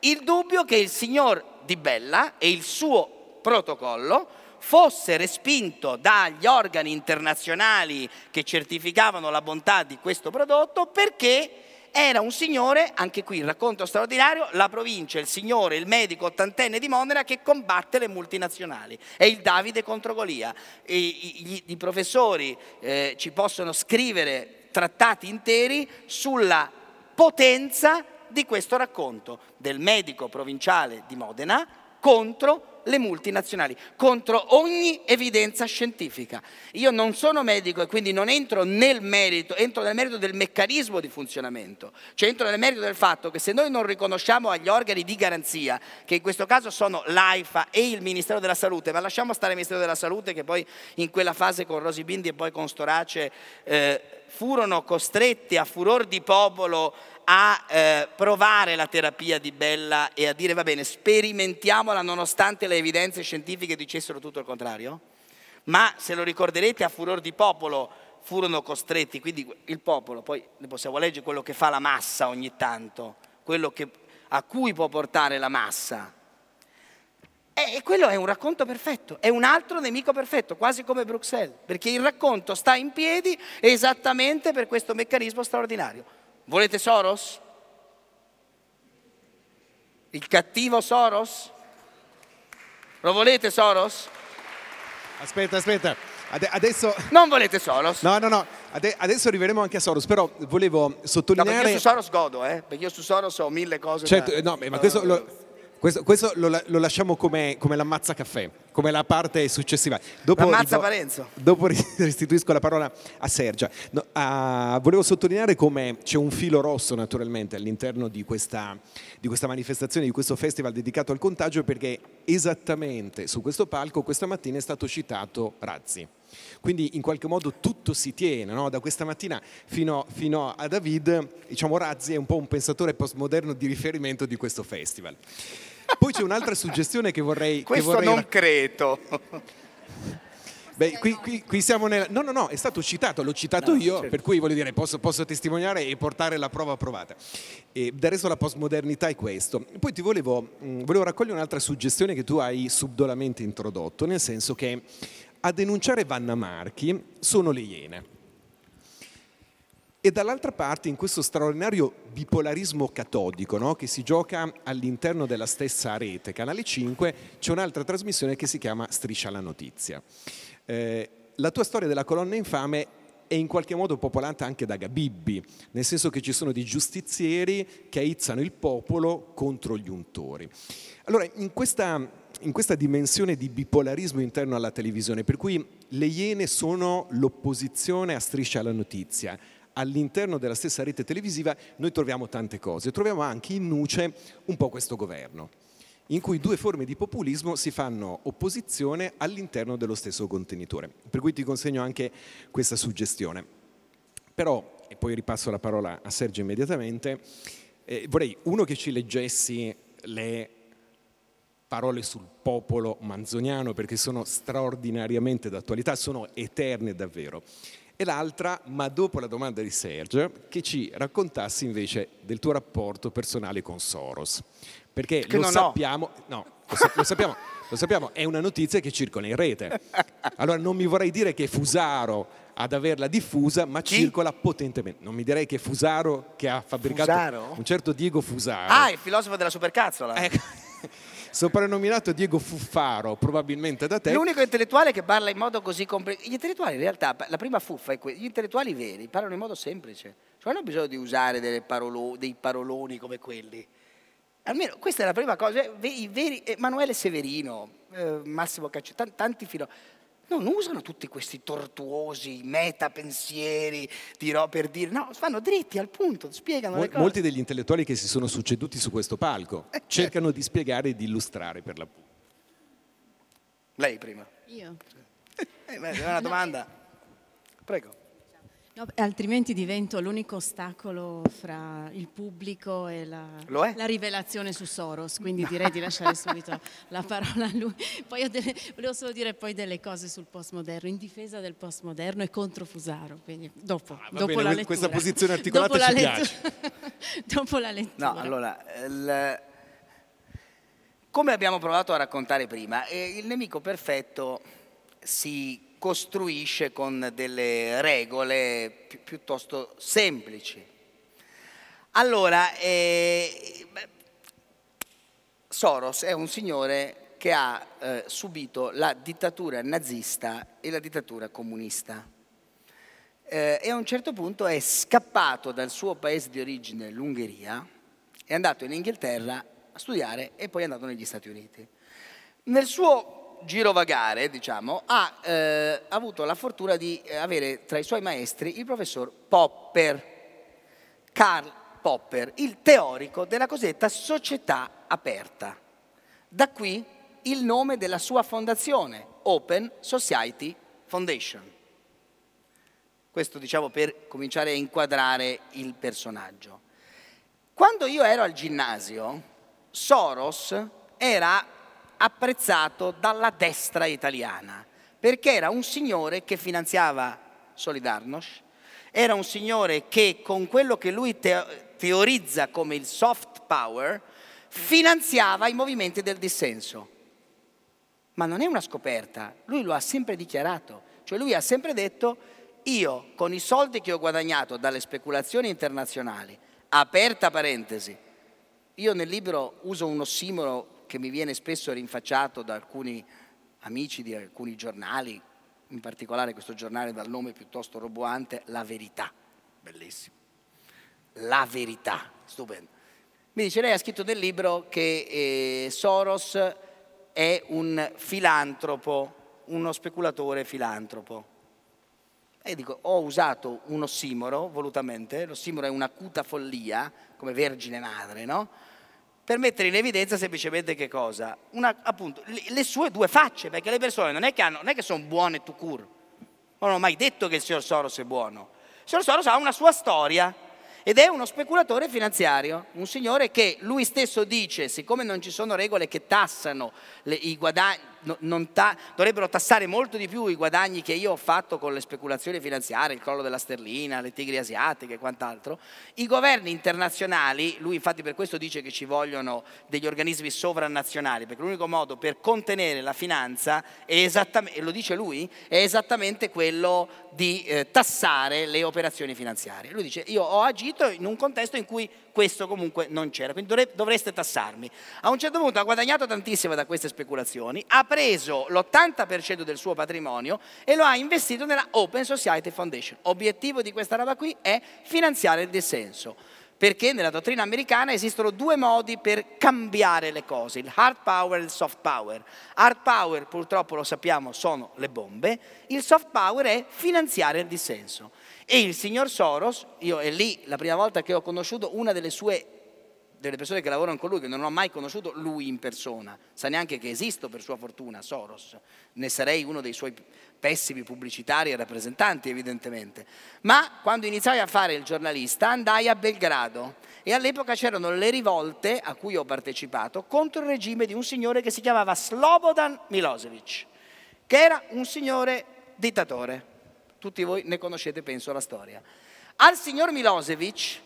il dubbio che il signor Di Bella e il suo protocollo fosse respinto dagli organi internazionali che certificavano la bontà di questo prodotto perché era un signore, anche qui il racconto straordinario, la provincia, il signore, il medico ottantenne di Modena che combatte le multinazionali. È il Davide contro Golia. I, i, i professori eh, ci possono scrivere trattati interi sulla potenza di questo racconto del medico provinciale di Modena contro le multinazionali, contro ogni evidenza scientifica. Io non sono medico e quindi non entro nel merito, entro nel merito del meccanismo di funzionamento, cioè entro nel merito del fatto che se noi non riconosciamo agli organi di garanzia, che in questo caso sono l'AIFA e il Ministero della Salute, ma lasciamo stare il Ministero della Salute che poi in quella fase con Rosi Bindi e poi con Storace eh, furono costretti a furor di popolo a eh, provare la terapia di Bella e a dire va bene, sperimentiamola nonostante le evidenze scientifiche dicessero tutto il contrario? Ma se lo ricorderete a furor di popolo furono costretti, quindi il popolo, poi ne possiamo leggere quello che fa la massa ogni tanto, quello che, a cui può portare la massa. E quello è un racconto perfetto, è un altro nemico perfetto, quasi come Bruxelles, perché il racconto sta in piedi esattamente per questo meccanismo straordinario. Volete Soros? Il cattivo Soros? Lo volete Soros? Aspetta, aspetta. Adesso... [laughs] Non volete Soros? No, no, no. Adesso arriveremo anche a Soros, però volevo sottolineare... No, perché io su Soros godo, eh? Perché io su Soros ho mille cose certo, da... no, ma questo lo questo, questo lo, lo, lasciamo come, come l'ammazza caffè, come la parte successiva. Dopo, l'ammazza Parenzo. Dopo [laughs] restituisco la parola a Sergia. No, uh, volevo sottolineare come c'è un filo rosso naturalmente all'interno di questa, di questa manifestazione, di questo festival dedicato al contagio, perché esattamente su questo palco questa mattina è stato citato Razzi. Quindi in qualche modo tutto si tiene, no? da questa mattina fino, fino, a David, diciamo Razzi è un po' un pensatore postmoderno di riferimento di questo festival. Poi c'è un'altra [laughs] suggestione che vorrei... Questo che vorrei... non credo. Beh, qui, qui, qui, siamo nel... No, no, no, è stato citato, l'ho citato no, io, certo. per cui voglio dire, posso, posso, testimoniare e portare la prova provata. E del resto la postmodernità è questo. Poi ti volevo, mh, volevo raccogliere un'altra suggestione che tu hai subdolamente introdotto, nel senso che a denunciare Vanna Marchi sono le Iene. E dall'altra parte, in questo straordinario bipolarismo catodico no, che si gioca all'interno della stessa rete, Canale 5, c'è un'altra trasmissione che si chiama Striscia la notizia. Eh, la tua storia della colonna infame è in qualche modo popolata anche da Gabibbi, nel senso che ci sono dei giustizieri che aizzano il popolo contro gli untori. Allora, in questa, in questa dimensione di bipolarismo interno alla televisione, per cui le Iene sono l'opposizione a Striscia la notizia, all'interno della stessa rete televisiva noi troviamo tante cose. Troviamo anche in nuce un po' questo governo, in cui due forme di populismo si fanno opposizione all'interno dello stesso contenitore. Per cui ti consegno anche questa suggestione. Però, e poi ripasso la parola a Sergio immediatamente, eh, vorrei uno che ci leggessi le parole sul popolo manzoniano perché sono straordinariamente d'attualità, sono eterne davvero e l'altra, ma dopo la domanda di Sergio, che ci raccontassi invece del tuo rapporto personale con Soros. Perché lo sappiamo, no, lo, lo, sappiamo, [laughs] lo sappiamo, è una notizia che circola in rete. Allora non mi vorrei dire che è Fusaro ad averla diffusa, ma Chi? circola potentemente. Non mi direi che è Fusaro che ha fabbricato Fusaro? un certo Diego Fusaro. Ah, il filosofo della supercazzola. Ecco soprannominato Diego Fuffaro, probabilmente da te. L'unico intellettuale che parla in modo così complicato. Gli intellettuali in realtà, la prima fuffa è questa, gli intellettuali veri parlano in modo semplice, cioè non hanno bisogno di usare parolo, dei paroloni come quelli. Almeno questa è la prima cosa, i veri, Emanuele Severino, eh, Massimo Caccio, tanti filosofi non usano tutti questi tortuosi metapensieri dirò per dire, no, vanno dritti al punto, spiegano Mol, le cose. Molti degli intellettuali che si sono succeduti su questo palco eh, cercano di spiegare e di illustrare per l'appunto. Lei prima. Io? Eh, beh, è una domanda. Prego. No, altrimenti divento l'unico ostacolo fra il pubblico e la, la, rivelazione su Soros, quindi direi di lasciare [laughs] subito la parola a lui. Poi delle, volevo solo dire poi delle cose sul postmoderno, in difesa del postmoderno e contro Fusaro, quindi dopo, ah, dopo bene, la lettura. Questa posizione articolata ci piace. [laughs] dopo la lettura. No, allora, il, come abbiamo provato a raccontare prima, eh, il nemico perfetto si costruisce con delle regole pi- piuttosto semplici. Allora, eh, Soros è un signore che ha eh, subito la dittatura nazista e la dittatura comunista. Eh, e a un certo punto è scappato dal suo paese di origine, l'Ungheria, è andato in Inghilterra a studiare e poi è andato negli Stati Uniti. Nel suo girovagare, diciamo, ha eh, avuto la fortuna di eh, avere tra i suoi maestri il professor Popper, Karl Popper, il teorico della cosiddetta società aperta. Da qui il nome della sua fondazione, Open Society Foundation. Questo diciamo per cominciare a inquadrare il personaggio. Quando io ero al ginnasio, Soros era apprezzato dalla destra italiana, perché era un signore che finanziava Solidarnosc, era un signore che con quello che lui teorizza come il soft power finanziava i movimenti del dissenso. Ma non è una scoperta, lui lo ha sempre dichiarato, cioè lui ha sempre detto io con i soldi che ho guadagnato dalle speculazioni internazionali, aperta parentesi, io nel libro uso un ossimoro che mi viene spesso rinfacciato da alcuni amici di alcuni giornali, in particolare questo giornale dal nome piuttosto roboante, La Verità. Bellissimo. La Verità, stupendo. Mi dice, lei ha scritto nel libro che eh, Soros è un filantropo, uno speculatore filantropo. E dico, ho usato un ossimoro volutamente, l'ossimoro è un'acuta follia, come Vergine Madre, no? Per mettere in evidenza semplicemente che cosa? Una, appunto, le, le, sue due facce, perché le persone non è che, hanno, non è che sono buone tu cur. Non ho mai detto che il signor Soros è buono. Il signor Soros ha una sua storia ed è uno speculatore finanziario, un signore che lui stesso dice, siccome non ci sono regole che tassano le, i guadagni, no, ta- dovrebbero tassare molto di più i guadagni che io ho fatto con le speculazioni finanziarie, il crollo della sterlina, le tigri asiatiche e quant'altro, i governi internazionali, lui infatti per questo dice che ci vogliono degli organismi sovranazionali, perché l'unico modo per contenere la finanza, lo dice lui, è esattamente quello di eh, tassare le operazioni finanziarie. Lui dice io ho agito in un contesto in cui questo comunque non c'era, quindi dovreste tassarmi. A un certo punto ha guadagnato tantissimo da queste speculazioni, ha preso l'80% del suo patrimonio e lo ha investito nella Open Society Foundation. Obiettivo di questa roba qui è finanziare il dissenso perché nella dottrina americana esistono due modi per cambiare le cose, il hard power e il soft power. Hard power purtroppo lo sappiamo sono le bombe, il soft power è finanziare il dissenso. E il signor Soros, io è lì la prima volta che ho conosciuto una delle sue delle persone che lavorano con lui, che non ho mai conosciuto lui in persona, sa neanche che esisto per sua fortuna, Soros, ne sarei uno dei suoi pessimi pubblicitari e rappresentanti evidentemente, ma quando iniziai a fare il giornalista andai a Belgrado. E all'epoca c'erano le rivolte a cui ho partecipato contro il regime di un signore che si chiamava Slobodan Milosevic, che era un signore dittatore tutti voi ne conoscete, penso, la storia. Al signor Milosevic,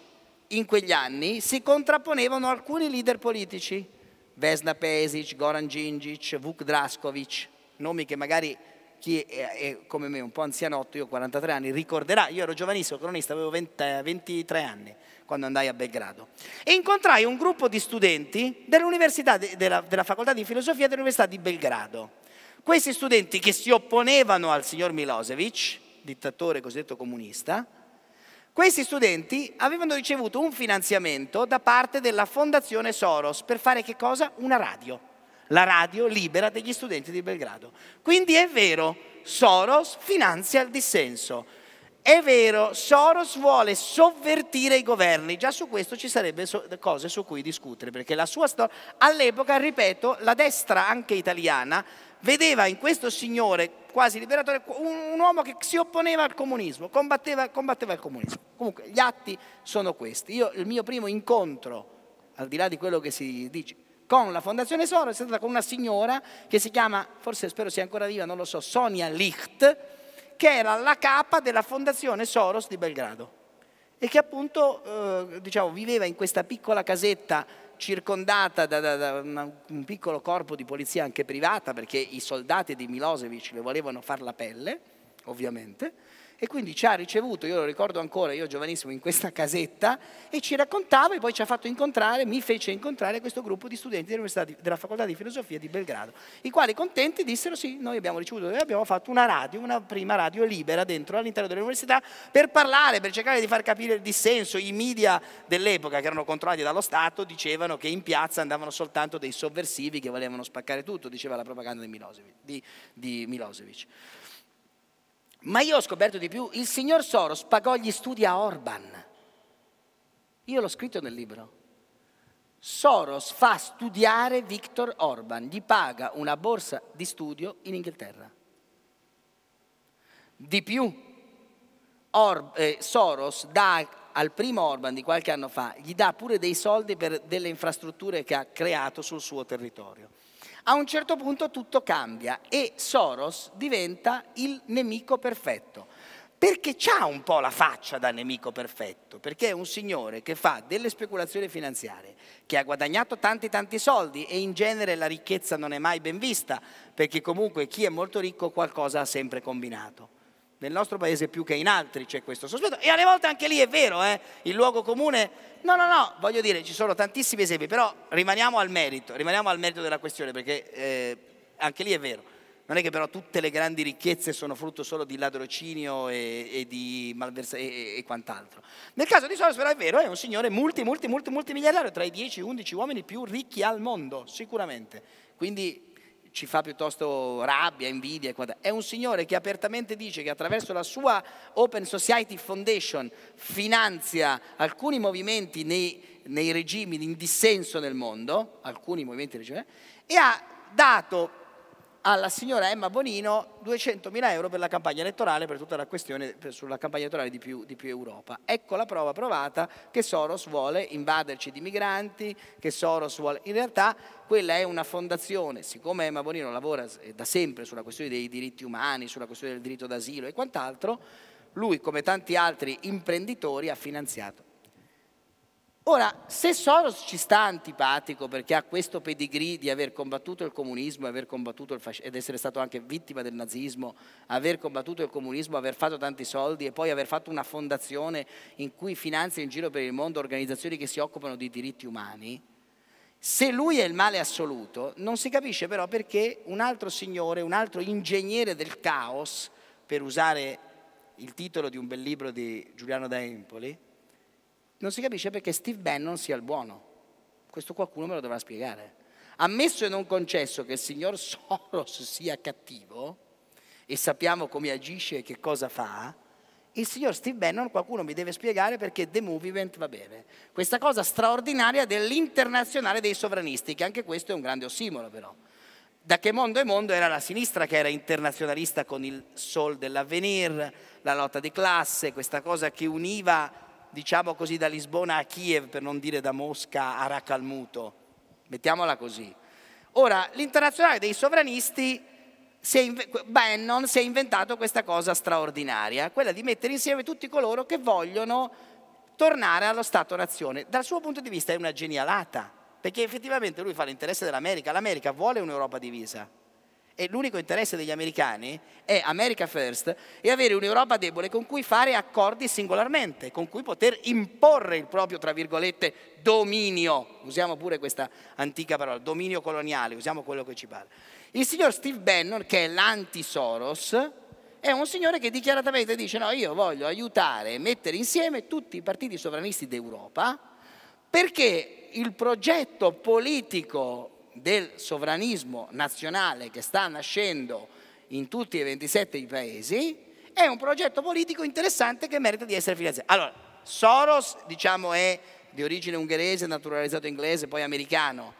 in quegli anni, si contrapponevano alcuni leader politici, Vesna Pesic, Goran Djindjic, Vuk Draskovic, nomi che magari chi è, è, come me un po' anzianotto, io ho 43 anni, ricorderà, io ero giovanissimo cronista, avevo 20, 23 anni quando andai a Belgrado. E incontrai un gruppo di studenti dell'università, della, della facoltà di filosofia dell'Università di Belgrado. Questi studenti che si opponevano al signor Milosevic, dittatore cosiddetto comunista, questi studenti avevano ricevuto un finanziamento da parte della Fondazione Soros per fare che cosa? Una radio, la radio libera degli studenti di Belgrado. Quindi è vero, Soros finanzia il dissenso. È vero, Soros vuole sovvertire i governi, già su questo ci sarebbe cose su cui discutere, perché la sua storia, all'epoca, ripeto, la destra anche italiana vedeva in questo signore quasi liberatore un, un uomo che si opponeva al comunismo, combatteva, combatteva, il comunismo. Comunque gli atti sono questi. Io il mio primo incontro, al di là di quello che si dice, con la Fondazione Soros è stata con una signora che si chiama, forse spero sia ancora viva, non lo so, Sonia Licht, che era la capa della Fondazione Soros di Belgrado e che appunto eh, diciamo, viveva in questa piccola casetta circondata da, da, da un piccolo corpo di polizia anche privata, perché i soldati di Milosevic le volevano far la pelle, ovviamente, e quindi ci ha ricevuto, io lo ricordo ancora, io giovanissimo, in questa casetta e ci raccontava e poi ci ha fatto incontrare, mi fece incontrare questo gruppo di studenti della facoltà di filosofia di Belgrado, i quali contenti dissero sì, noi abbiamo ricevuto e abbiamo fatto una radio, una prima radio libera dentro all'interno dell'università per parlare, per cercare di far capire il dissenso. I media dell'epoca che erano controllati dallo Stato dicevano che in piazza andavano soltanto dei sovversivi che volevano spaccare tutto, diceva la propaganda di Milosevic. Di, di Milosevic. Ma io ho scoperto di più, il signor Soros pagò gli studi a Orban. Io l'ho scritto nel libro. Soros fa studiare Viktor Orban, gli paga una borsa di studio in Inghilterra. Di più, Or, eh, Soros dà al primo Orban di qualche anno fa, gli dà pure dei soldi per delle infrastrutture che ha creato sul suo territorio. A un certo punto tutto cambia e Soros diventa il nemico perfetto. Perché ha un po' la faccia da nemico perfetto, perché è un signore che fa delle speculazioni finanziarie, che ha guadagnato tanti tanti soldi e in genere la ricchezza non è mai ben vista, perché comunque chi è molto ricco qualcosa ha sempre combinato. Nel nostro paese più che in altri c'è questo sospetto e alle volte anche lì è vero, eh? il luogo comune No, no, no, voglio dire, ci sono tantissimi esempi, però rimaniamo al merito, rimaniamo al merito della questione, perché eh, anche lì è vero. Non è che però tutte le grandi ricchezze sono frutto solo di ladrocinio e, e di malversa- e, e, quant'altro. Nel caso di Soros però è vero, è un signore multi, multi, multi, multimiliardario, tra i 10 e 11 uomini più ricchi al mondo, sicuramente. Quindi ci fa piuttosto rabbia, invidia. È un signore che apertamente dice che attraverso la sua Open Society Foundation finanzia alcuni movimenti nei, nei regimi in dissenso nel mondo, alcuni movimenti regimi, e ha dato alla signora Emma Bonino 200.000 euro per la campagna elettorale, per tutta la questione sulla campagna elettorale di più, di più, Europa. Ecco la prova provata che Soros vuole invaderci di migranti, che Soros vuole... In realtà quella è una fondazione, siccome Emma Bonino lavora da sempre sulla questione dei diritti umani, sulla questione del diritto d'asilo e quant'altro, lui come tanti altri imprenditori ha finanziato Ora, se Soros ci sta antipatico perché ha questo pedigree di aver combattuto il comunismo aver combattuto il fascismo, ed essere stato anche vittima del nazismo, aver combattuto il comunismo, aver fatto tanti soldi e poi aver fatto una fondazione in cui finanzia in giro per il mondo organizzazioni che si occupano di diritti umani, se lui è il male assoluto, non si capisce però perché un altro signore, un altro ingegnere del caos, per usare il titolo di un bel libro di Giuliano da Empoli, non si capisce perché Steve Bannon sia il buono. Questo qualcuno me lo dovrà spiegare. Ammesso e non concesso che il signor Soros sia cattivo e sappiamo come agisce e che cosa fa, il signor Steve Bannon qualcuno mi deve spiegare perché The Movement va bene. Questa cosa straordinaria dell'internazionale dei sovranisti, che anche questo è un grande ossimolo però. Da che mondo è mondo era la sinistra che era internazionalista con il sol dell'avvenir, la lotta di classe, questa cosa che univa diciamo così, da Lisbona a Kiev, per non dire da Mosca a Racalmuto, mettiamola così. Ora, l'internazionale dei sovranisti, si inv- Bannon si è inventato questa cosa straordinaria, quella di mettere insieme tutti coloro che vogliono tornare allo Stato-nazione. Dal suo punto di vista è una genialata, perché effettivamente lui fa l'interesse dell'America, l'America vuole un'Europa divisa e l'unico interesse degli americani è America First e avere un'Europa debole con cui fare accordi singolarmente, con cui poter imporre il proprio, tra virgolette, dominio, usiamo pure questa antica parola, dominio coloniale, usiamo quello che ci pare. Il signor Steve Bannon, che è l'anti-Soros, è un signore che dichiaratamente dice no, io voglio aiutare e mettere insieme tutti i partiti sovranisti d'Europa perché il progetto politico del sovranismo nazionale che sta nascendo in tutti e 27 i paesi, è un progetto politico interessante che merita di essere finanziato. Allora, Soros, diciamo, è di origine ungherese, naturalizzato inglese, poi americano,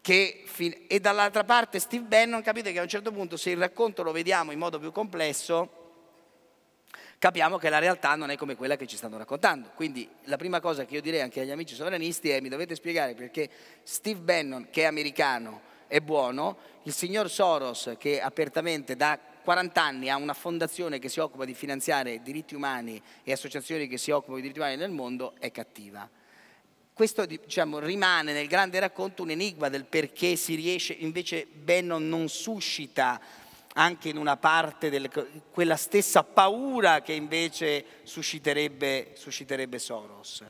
che, e dall'altra parte Steve Bannon, capite che a un certo punto se il racconto lo vediamo in modo più complesso, capiamo che la realtà non è come quella che ci stanno raccontando. Quindi la prima cosa che io direi anche agli amici sovranisti è mi dovete spiegare perché Steve Bannon, che è americano, è buono, il signor Soros, che apertamente da 40 anni ha una fondazione che si occupa di finanziare diritti umani e associazioni che si occupano di diritti umani nel mondo, è cattiva. Questo diciamo, rimane nel grande racconto un enigma del perché si riesce, invece Bannon non suscita anche in una parte di quella stessa paura che invece susciterebbe, susciterebbe, Soros.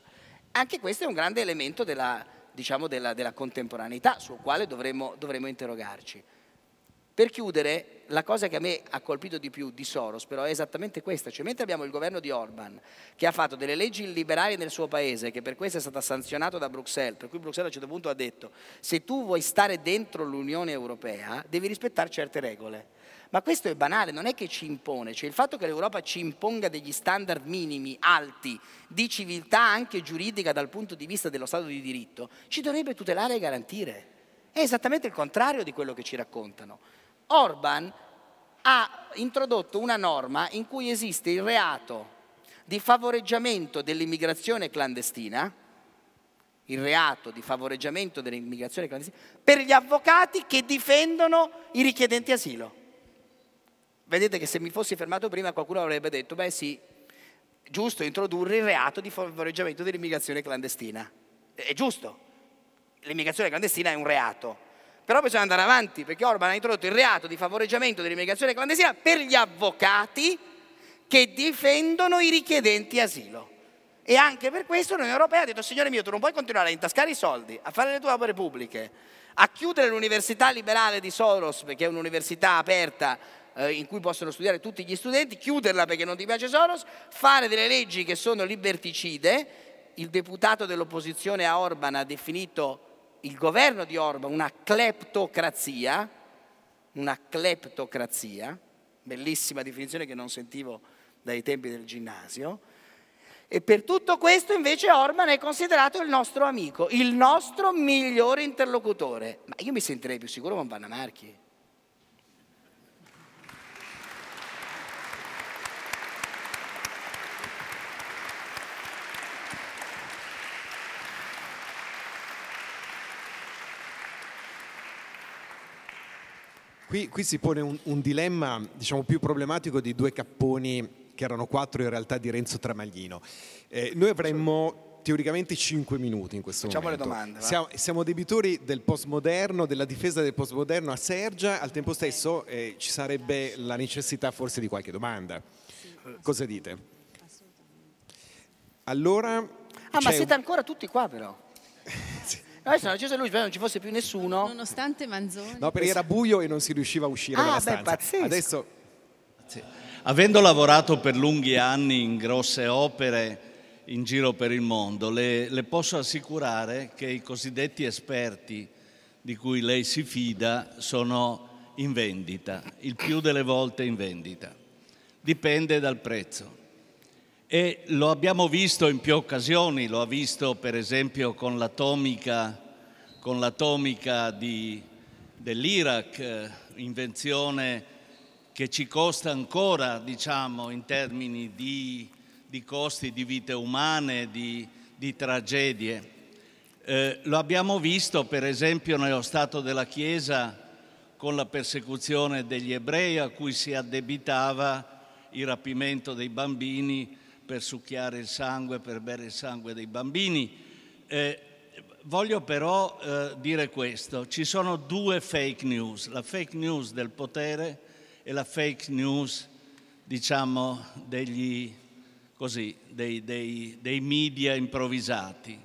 Anche questo è un grande elemento della, diciamo, della, della contemporaneità sul quale dovremmo, dovremmo interrogarci. Per chiudere, la cosa che a me ha colpito di più di Soros però è esattamente questa, cioè mentre abbiamo il governo di Orban che ha fatto delle leggi illiberali nel suo paese, che per questo è stata sanzionato da Bruxelles, per cui Bruxelles a un certo punto ha detto se tu vuoi stare dentro l'Unione Europea devi rispettare certe regole. Ma questo è banale, non è che ci impone, cioè il fatto che l'Europa ci imponga degli standard minimi alti di civiltà anche giuridica dal punto di vista dello Stato di diritto, ci dovrebbe tutelare e garantire. È esattamente il contrario di quello che ci raccontano. Orban ha introdotto una norma in cui esiste il reato di favoreggiamento dell'immigrazione clandestina, il reato di favoreggiamento dell'immigrazione clandestina, per gli avvocati che difendono i richiedenti asilo. Vedete che se mi fossi fermato prima qualcuno avrebbe detto, beh sì, giusto introdurre il reato di favoreggiamento dell'immigrazione clandestina. È giusto, l'immigrazione clandestina è un reato. Però bisogna andare avanti perché Orban ha introdotto il reato di favoreggiamento dell'immigrazione clandestina per gli avvocati che difendono i richiedenti asilo. E anche per questo l'Unione Europea ha detto, signore mio, tu non puoi continuare a intascare i soldi, a fare le tue opere pubbliche, a chiudere l'università liberale di Soros, perché è un'università aperta eh, in cui possono studiare tutti gli studenti, chiuderla perché non ti piace Soros, fare delle leggi che sono liberticide. Il deputato dell'opposizione a Orban ha definito il governo di Orban una cleptocrazia, una cleptocrazia, bellissima definizione che non sentivo dai tempi del ginnasio, e per tutto questo invece Orban è considerato il nostro amico, il nostro migliore interlocutore. Ma io mi sentirei più sicuro con Vanna Marchi. Qui, qui si pone un, un dilemma diciamo, più problematico di due capponi che erano quattro in realtà di Renzo Tramaglino. Eh, noi avremmo teoricamente 5 minuti in questo Facciamo momento. Facciamo le domande. Siamo, siamo, debitori del postmoderno, della difesa del postmoderno a Sergia, al tempo stesso eh, ci sarebbe la necessità forse di qualche domanda. Cosa dite? Allora... Ah, ma siete ancora tutti qua però? Adesso hanno acceso lui, spero non ci fosse più nessuno. Nonostante Manzoni. No, perché era buio e non si riusciva a uscire ah, dalla beh, stanza. Pazzesco. Adesso... Sì. Avendo lavorato per lunghi anni in grosse opere in giro per il mondo, le, le posso assicurare che i cosiddetti esperti di cui lei si fida sono in vendita, il più delle volte in vendita. Dipende dal prezzo. E lo abbiamo visto in più occasioni, lo ha visto per esempio con l'atomica, con l'atomica di, dell'Iraq, eh, invenzione che ci costa ancora, diciamo, in termini di, di costi di vite umane, di, di tragedie. Eh, lo abbiamo visto per esempio nello Stato della Chiesa con la persecuzione degli ebrei a cui si addebitava il rapimento dei bambini per succhiare il sangue, per bere il sangue dei bambini. Eh, voglio però eh, dire questo, ci sono due fake news, la fake news del potere e la fake news, diciamo, degli, così, dei, dei, dei media improvvisati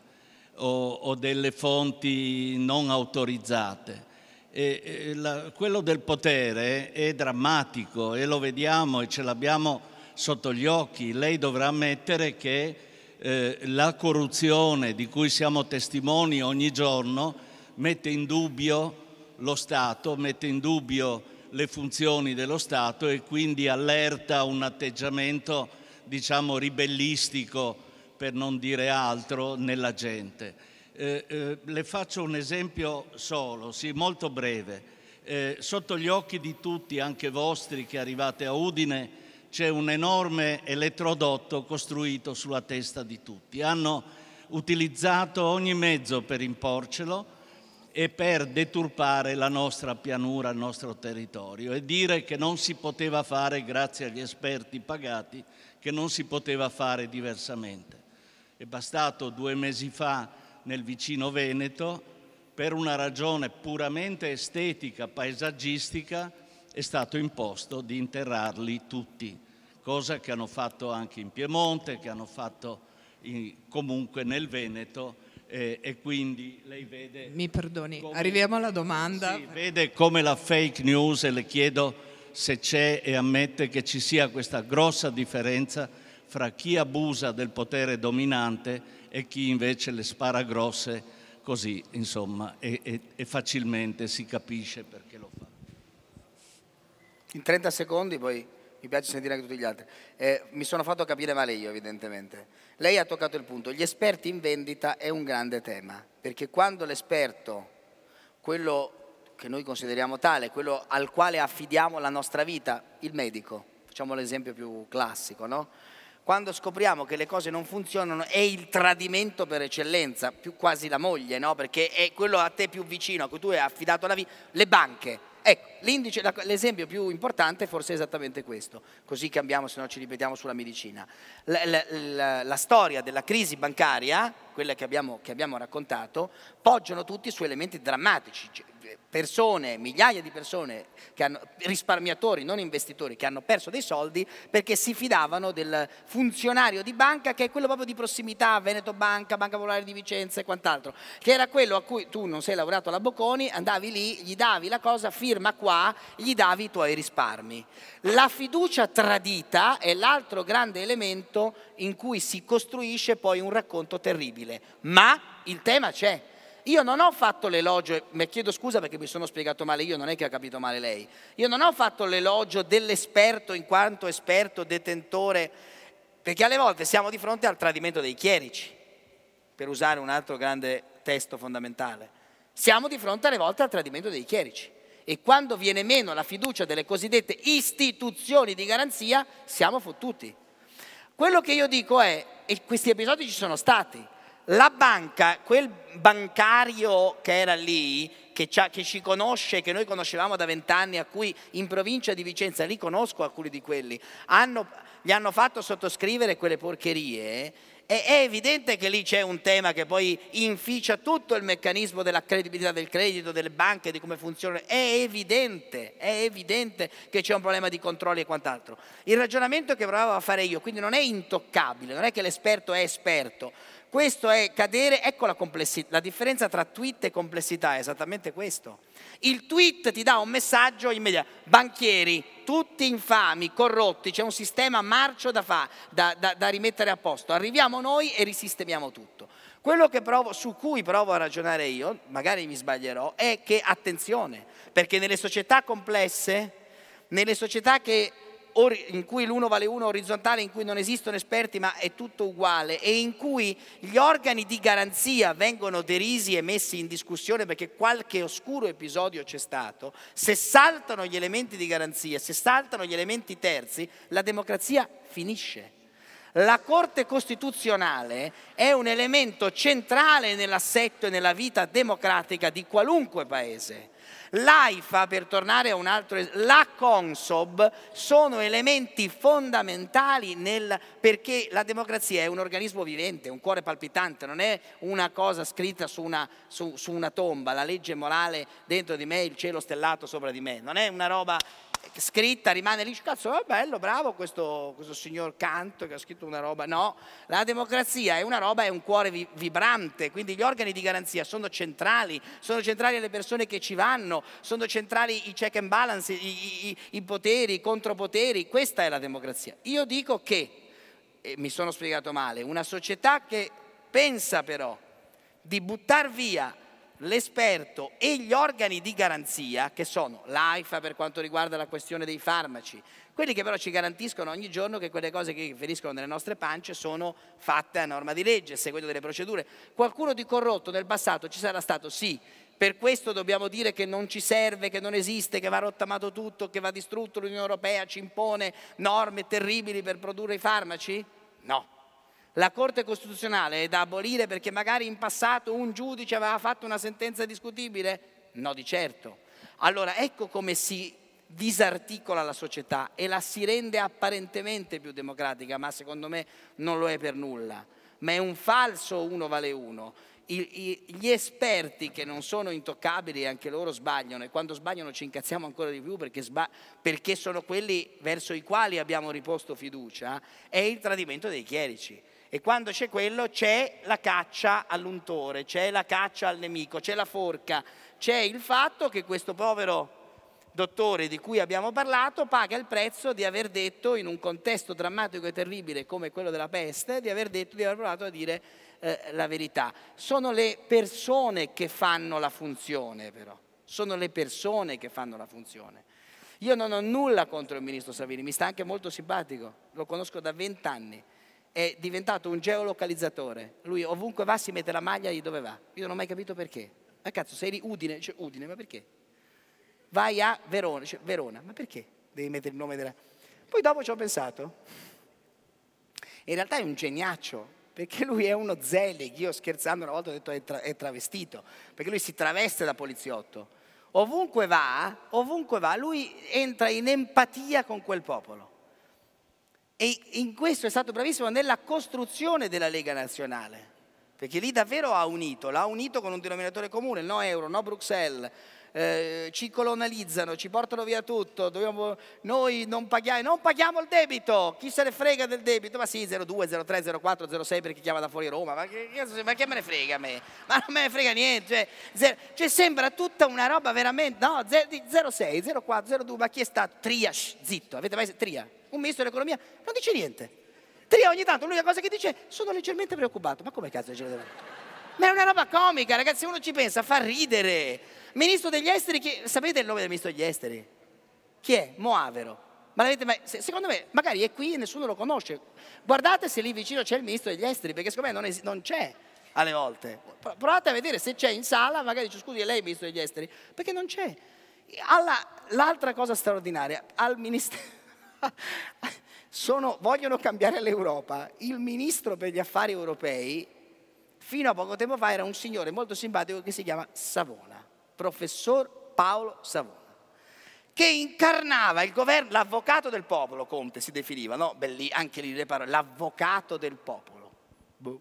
o, o, delle fonti non autorizzate. E, e la, quello del potere è drammatico e lo vediamo e ce l'abbiamo sotto gli occhi. Lei dovrà ammettere che eh, la corruzione di cui siamo testimoni ogni giorno mette in dubbio lo Stato, mette in dubbio le funzioni dello Stato e quindi allerta un atteggiamento, diciamo, ribellistico, per non dire altro, nella gente. Eh, eh, le faccio un esempio solo, sì, molto breve. Eh, sotto gli occhi di tutti, anche vostri che arrivate a Udine, c'è un enorme elettrodotto costruito sulla testa di tutti. Hanno utilizzato ogni mezzo per imporcelo e per deturpare la nostra pianura, il nostro territorio e dire che non si poteva fare, grazie agli esperti pagati, che non si poteva fare diversamente. È bastato due mesi fa nel vicino Veneto, per una ragione puramente estetica, paesaggistica, è stato imposto di interrarli tutti, cosa che hanno fatto anche in Piemonte, che hanno fatto in, comunque nel Veneto eh, e quindi lei vede... Mi perdoni, come, arriviamo alla domanda. Sì, vede come la fake news e le chiedo se c'è e ammette che ci sia questa grossa differenza fra chi abusa del potere dominante e chi invece le spara grosse così, insomma, e, e, e facilmente si capisce perché lo fa. In 30 secondi poi mi piace sentire anche tutti gli altri. Eh, mi sono fatto capire male io, evidentemente. Lei ha toccato il punto. Gli esperti in vendita è un grande tema, perché quando l'esperto, quello che noi consideriamo tale, quello al quale affidiamo la nostra vita, il medico, facciamo l'esempio più classico, no? Quando scopriamo che le cose non funzionano è il tradimento per eccellenza, più quasi la moglie, no? Perché è quello a te più vicino, a cui tu hai affidato la vita, le banche Ecco, l'esempio più importante forse è esattamente questo, così cambiamo se no ci ripetiamo sulla medicina. La, la, la, la storia della crisi bancaria, quella che abbiamo, che abbiamo raccontato, poggiano tutti su elementi drammatici, persone, migliaia di persone, hanno, risparmiatori, non investitori, che hanno perso dei soldi perché si fidavano del funzionario di banca che è quello proprio di prossimità, Veneto Banca, Banca Popolare di Vicenza e quant'altro, che era quello a cui tu non sei lavorato alla Bocconi, andavi lì, gli davi la cosa, firma qua, gli davi i tuoi risparmi. La fiducia tradita è l'altro grande elemento in cui si costruisce poi un racconto terribile, ma il tema c'è io non ho fatto l'elogio, mi chiedo scusa perché mi sono spiegato male io, non è che ha capito male lei. Io non ho fatto l'elogio dell'esperto in quanto esperto, detentore, perché alle volte siamo di fronte al tradimento dei chierici, per usare un altro grande testo fondamentale. Siamo di fronte alle volte al tradimento dei chierici. E quando viene meno la fiducia delle cosiddette istituzioni di garanzia, siamo fottuti. Quello che io dico è, e questi episodi ci sono stati, la banca, quel bancario che era lì, che, ci conosce, che noi conoscevamo da vent'anni, a cui in provincia di Vicenza, lì conosco alcuni di quelli, hanno, gli hanno fatto sottoscrivere quelle porcherie, è, è evidente che lì c'è un tema che poi inficia tutto il meccanismo della credibilità del credito, delle banche, di come funzionano, è evidente, è evidente che c'è un problema di controlli e quant'altro. Il ragionamento che provavo a fare io, quindi non è intoccabile, non è che l'esperto è esperto, questo è cadere, ecco la, la differenza tra tweet e complessità è esattamente questo. Il tweet ti dà un messaggio immediato, banchieri, tutti infami, corrotti, c'è un sistema marcio da, fa, da, da, da rimettere a posto, arriviamo noi e risistemiamo tutto. Quello provo, su cui provo a ragionare io, magari mi sbaglierò, è che attenzione, perché nelle società complesse, nelle società che in cui l'uno vale uno orizzontale, in cui non esistono esperti ma è tutto uguale e in cui gli organi di garanzia vengono derisi e messi in discussione perché qualche oscuro episodio c'è stato, se saltano gli elementi di garanzia, se saltano gli elementi terzi, la democrazia finisce. La Corte Costituzionale è un elemento centrale nell'assetto e nella vita democratica di qualunque paese L'AIFA, per tornare a un altro esempio, la Consob sono elementi fondamentali nel, perché la democrazia è un organismo vivente, un cuore palpitante, non è una cosa scritta su una, su, su una tomba, la legge morale dentro di me, il cielo stellato sopra di me, non è una roba scritta rimane lì, cazzo, è bello, bravo questo, questo, signor Kant che ha scritto una roba. No, la democrazia è una roba, è un cuore vi, vibrante, quindi gli organi di garanzia sono centrali, sono centrali le persone che ci vanno, sono centrali i check and balance, i, i, i poteri, i contropoteri, questa è la democrazia. Io dico che, mi sono spiegato male, una società che pensa però di buttare via l'esperto e gli organi di garanzia, che sono l'AIFA per quanto riguarda la questione dei farmaci, quelli che però ci garantiscono ogni giorno che quelle cose che feriscono nelle nostre pance sono fatte a norma di legge, seguendo delle procedure. Qualcuno di corrotto nel passato ci sarà stato, sì, per questo dobbiamo dire che non ci serve, che non esiste, che va rottamato tutto, che va distrutto, l'Unione Europea ci impone norme terribili per produrre i farmaci? No. La Corte Costituzionale è da abolire perché magari in passato un giudice aveva fatto una sentenza discutibile? No, di certo. Allora ecco come si disarticola la società e la si rende apparentemente più democratica, ma secondo me non lo è per nulla. Ma è un falso uno vale uno. gli esperti che non sono intoccabili, anche loro sbagliano e quando sbagliano ci incazziamo ancora di più perché, sba- perché sono quelli verso i quali abbiamo riposto fiducia, è il tradimento dei chierici. E quando c'è quello c'è la caccia all'untore, c'è la caccia al nemico, c'è la forca, c'è il fatto che questo povero dottore di cui abbiamo parlato paga il prezzo di aver detto in un contesto drammatico e terribile come quello della peste, di aver detto, di aver provato a dire eh, la verità. Sono le persone che fanno la funzione però, sono le persone che fanno la funzione. Io non ho nulla contro il ministro Savini, mi sta anche molto simpatico, lo conosco da vent'anni è diventato un geolocalizzatore. Lui ovunque va si mette la maglia di dove va. Io non ho mai capito perché. Ma cazzo, sei di Udine? Cioè, Udine, ma perché? Vai a Verona, cioè, Verona, ma perché devi mettere il nome della... Poi dopo ci ho pensato. In realtà è un geniaccio, perché lui è uno zelig. Io scherzando una volta ho detto è, tra- è travestito, perché lui si traveste da poliziotto. Ovunque va, ovunque va, lui entra in empatia con quel popolo. E in questo è stato bravissimo nella costruzione della Lega Nazionale, perché lì davvero ha unito, l'ha unito con un denominatore comune, no euro, no Bruxelles, eh, ci colonializzano, ci portano via tutto, dobbiamo, noi non paghiamo, non paghiamo il debito, chi se ne frega del debito? Ma sì, 02, 03, 04, 06 per chi chiama da fuori Roma, ma che, ma che me ne frega a me? Ma non me ne frega niente, cioè, zero, cioè sembra tutta una roba veramente, no, 06, 04, 02, ma chi è stato? Tria, zitto, avete mai Tria? Un ministro dell'economia, non dice niente. Tria ogni tanto, l'unica cosa che dice, sono leggermente preoccupato. Ma come cazzo dice? Ma è una roba comica, ragazzi, uno ci pensa, fa ridere. Ministro degli esteri, chi... sapete il nome del ministro degli esteri? Chi è? Moavero. Ma l'avete mai... Secondo me, magari è qui e nessuno lo conosce. Guardate se lì vicino c'è il ministro degli esteri, perché secondo me non, es... non c'è alle volte. Provate a vedere se c'è in sala, magari dice scusi, è lei il ministro degli esteri? Perché non c'è. Alla... L'altra cosa straordinaria, al ministero [laughs] sono, vogliono cambiare l'Europa. Il ministro per gli affari europei, fino a poco tempo fa, era un signore molto simpatico che si chiama Savona, professor Paolo Savona, che incarnava il governo, l'avvocato del popolo, Conte si definiva, no? Belli, anche lì le parole, l'avvocato del popolo. Boh.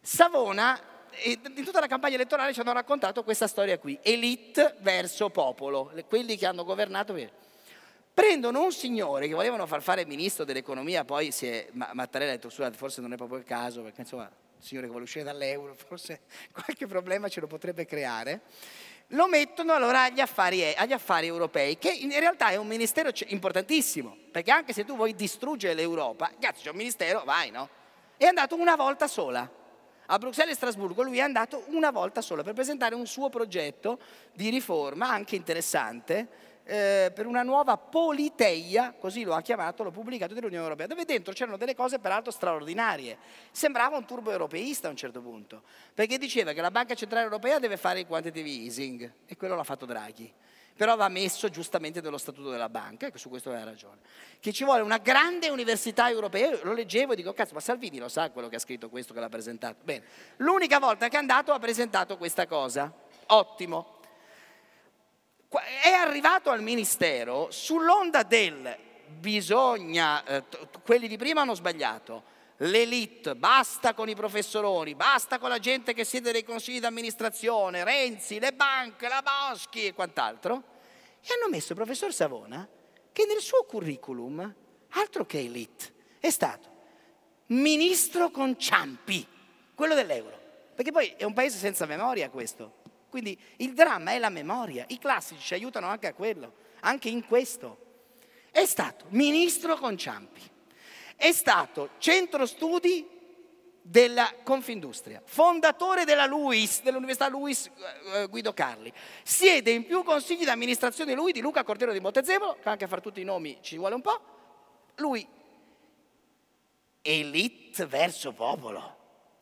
Savona in tutta la campagna elettorale ci hanno raccontato questa storia qui, elite verso popolo, quelli che hanno governato. Prendono un signore che volevano far fare ministro dell'economia, poi si è, Mattarella ha detto, scusate, forse non è proprio il caso, perché insomma, il signore che vuole uscire dall'euro, [laughs] forse qualche problema ce lo potrebbe creare. Lo mettono allora agli affari, agli affari europei, che in realtà è un ministero importantissimo, perché anche se tu vuoi distruggere l'Europa, cazzo, c'è un ministero, vai, no? È andato una volta sola. A Bruxelles e Strasburgo lui è andato una volta sola per presentare un suo progetto di riforma, anche interessante, eh, per una nuova politeia, così lo ha chiamato, l'ho pubblicato dell'Unione Europea, dove dentro c'erano delle cose peraltro straordinarie. Sembrava un turbo europeista a un certo punto, perché diceva che la Banca Centrale Europea deve fare il quantitative easing, e quello l'ha fatto Draghi. Però va messo giustamente nello statuto della banca, e su questo aveva ragione. Che ci vuole una grande università europea, Io lo leggevo e dico, cazzo, ma Salvini lo sa quello che ha scritto questo, che l'ha presentato. Bene, l'unica volta che è andato ha presentato questa cosa. Ottimo. È arrivato al Ministero sull'onda del bisogna, eh, quelli di prima hanno sbagliato, l'elite, basta con i professoroni, basta con la gente che siede nei consigli di amministrazione, Renzi, le banche, la Boschi e quant'altro, e hanno messo il professor Savona che nel suo curriculum, altro che elite, è stato ministro con Ciampi, quello dell'euro, perché poi è un paese senza memoria questo. Quindi il dramma è la memoria, i classici ci aiutano anche a quello, anche in questo. È stato ministro con Ciampi, è stato centro studi della Confindustria, fondatore della LUIS, dell'Università LUIS eh, Guido Carli, siede in più consigli di amministrazione lui di Luca Cortero di Montezemolo, che anche a fare tutti i nomi ci vuole un po', lui elite verso popolo.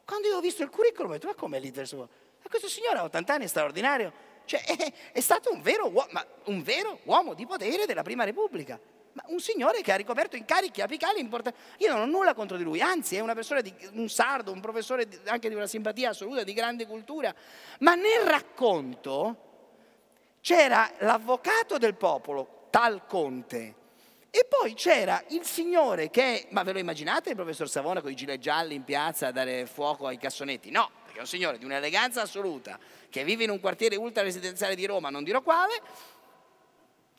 Quando io ho visto il curriculum ho detto ma come elite verso popolo? Questo signore ha 80 anni, è straordinario, cioè è, è stato un vero, uomo, un vero uomo di potere della Prima Repubblica. Ma un signore che ha ricoperto incarichi apicali importanti. Io non ho nulla contro di lui, anzi è una persona, di, un sardo, un professore di, anche di una simpatia assoluta, di grande cultura. Ma nel racconto c'era l'avvocato del popolo, tal Conte, e poi c'era il signore che, ma ve lo immaginate il professor Savona con i gilet gialli in piazza a dare fuoco ai cassonetti? No, perché è un signore di un'eleganza assoluta, che vive in un quartiere ultra residenziale di Roma, non dirò quale,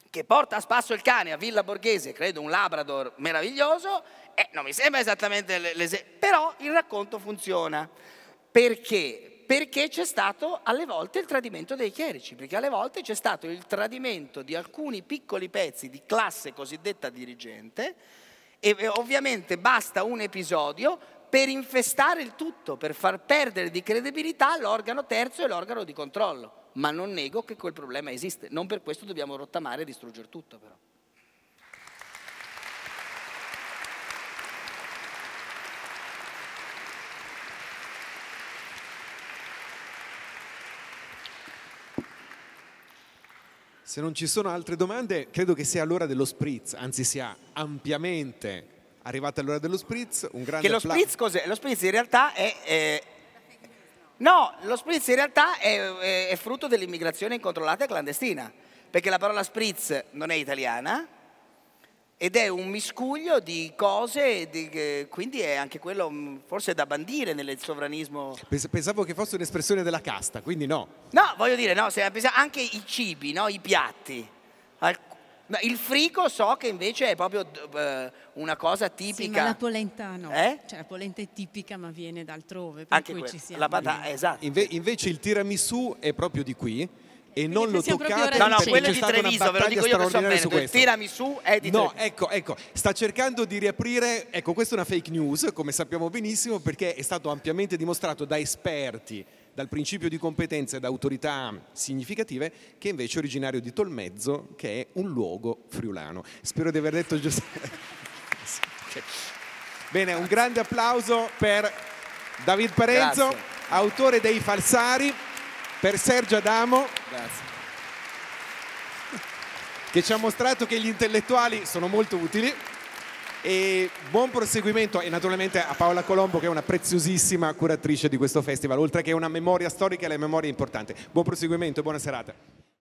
che porta a spasso il cane a Villa Borghese, credo un Labrador meraviglioso, eh, non mi sembra esattamente l'esempio, però il racconto funziona. Perché? Perché c'è stato alle volte il tradimento dei chierici, perché alle volte c'è stato il tradimento di alcuni piccoli pezzi di classe cosiddetta dirigente e ovviamente basta un episodio per infestare il tutto, per far perdere di credibilità l'organo terzo e l'organo di controllo ma non nego che quel problema esiste. Non per questo dobbiamo rottamare e distruggere tutto però. Se non ci sono altre domande, credo che sia l'ora dello spritz, anzi sia ampiamente arrivata l'ora dello spritz. Un grande che lo appla- spritz cos'è? Lo spritz in realtà è, è No, lo spritz in realtà è, è, è frutto dell'immigrazione incontrollata e clandestina, perché la parola spritz non è italiana ed è un miscuglio di cose, di, quindi è anche quello mm, forse da bandire nel sovranismo. Pensavo che fosse un'espressione della casta, quindi no. No, voglio dire, no, anche i cibi, no, i piatti. Il frico so che invece è proprio uh, una cosa tipica. Sì, ma la polenta no. Eh? Cioè la polenta è tipica ma viene d'altrove, per Anche cui ci siamo. La patata, esatto. Inve- invece il tiramisù è proprio di qui e non lo toccate no no quello è di Treviso ve lo dico io che so Veneto il tiramisù è di Treviso no ecco ecco sta cercando di riaprire ecco questa è una fake news come sappiamo benissimo perché è stato ampiamente dimostrato da esperti dal principio di competenza e da autorità significative, che invece è originario di Tolmezzo, che è un luogo friulano. Spero di aver detto giusto. [laughs] Bene, un grande applauso per David Parenzo, Grazie. autore dei Falsari, per Sergio Adamo. Grazie. Che ci ha mostrato che gli intellettuali sono molto utili. E buon proseguimento e naturalmente a Paola Colombo che è una preziosissima curatrice di questo festival, oltre che una memoria storica e la memoria importante. Buon proseguimento e buona serata.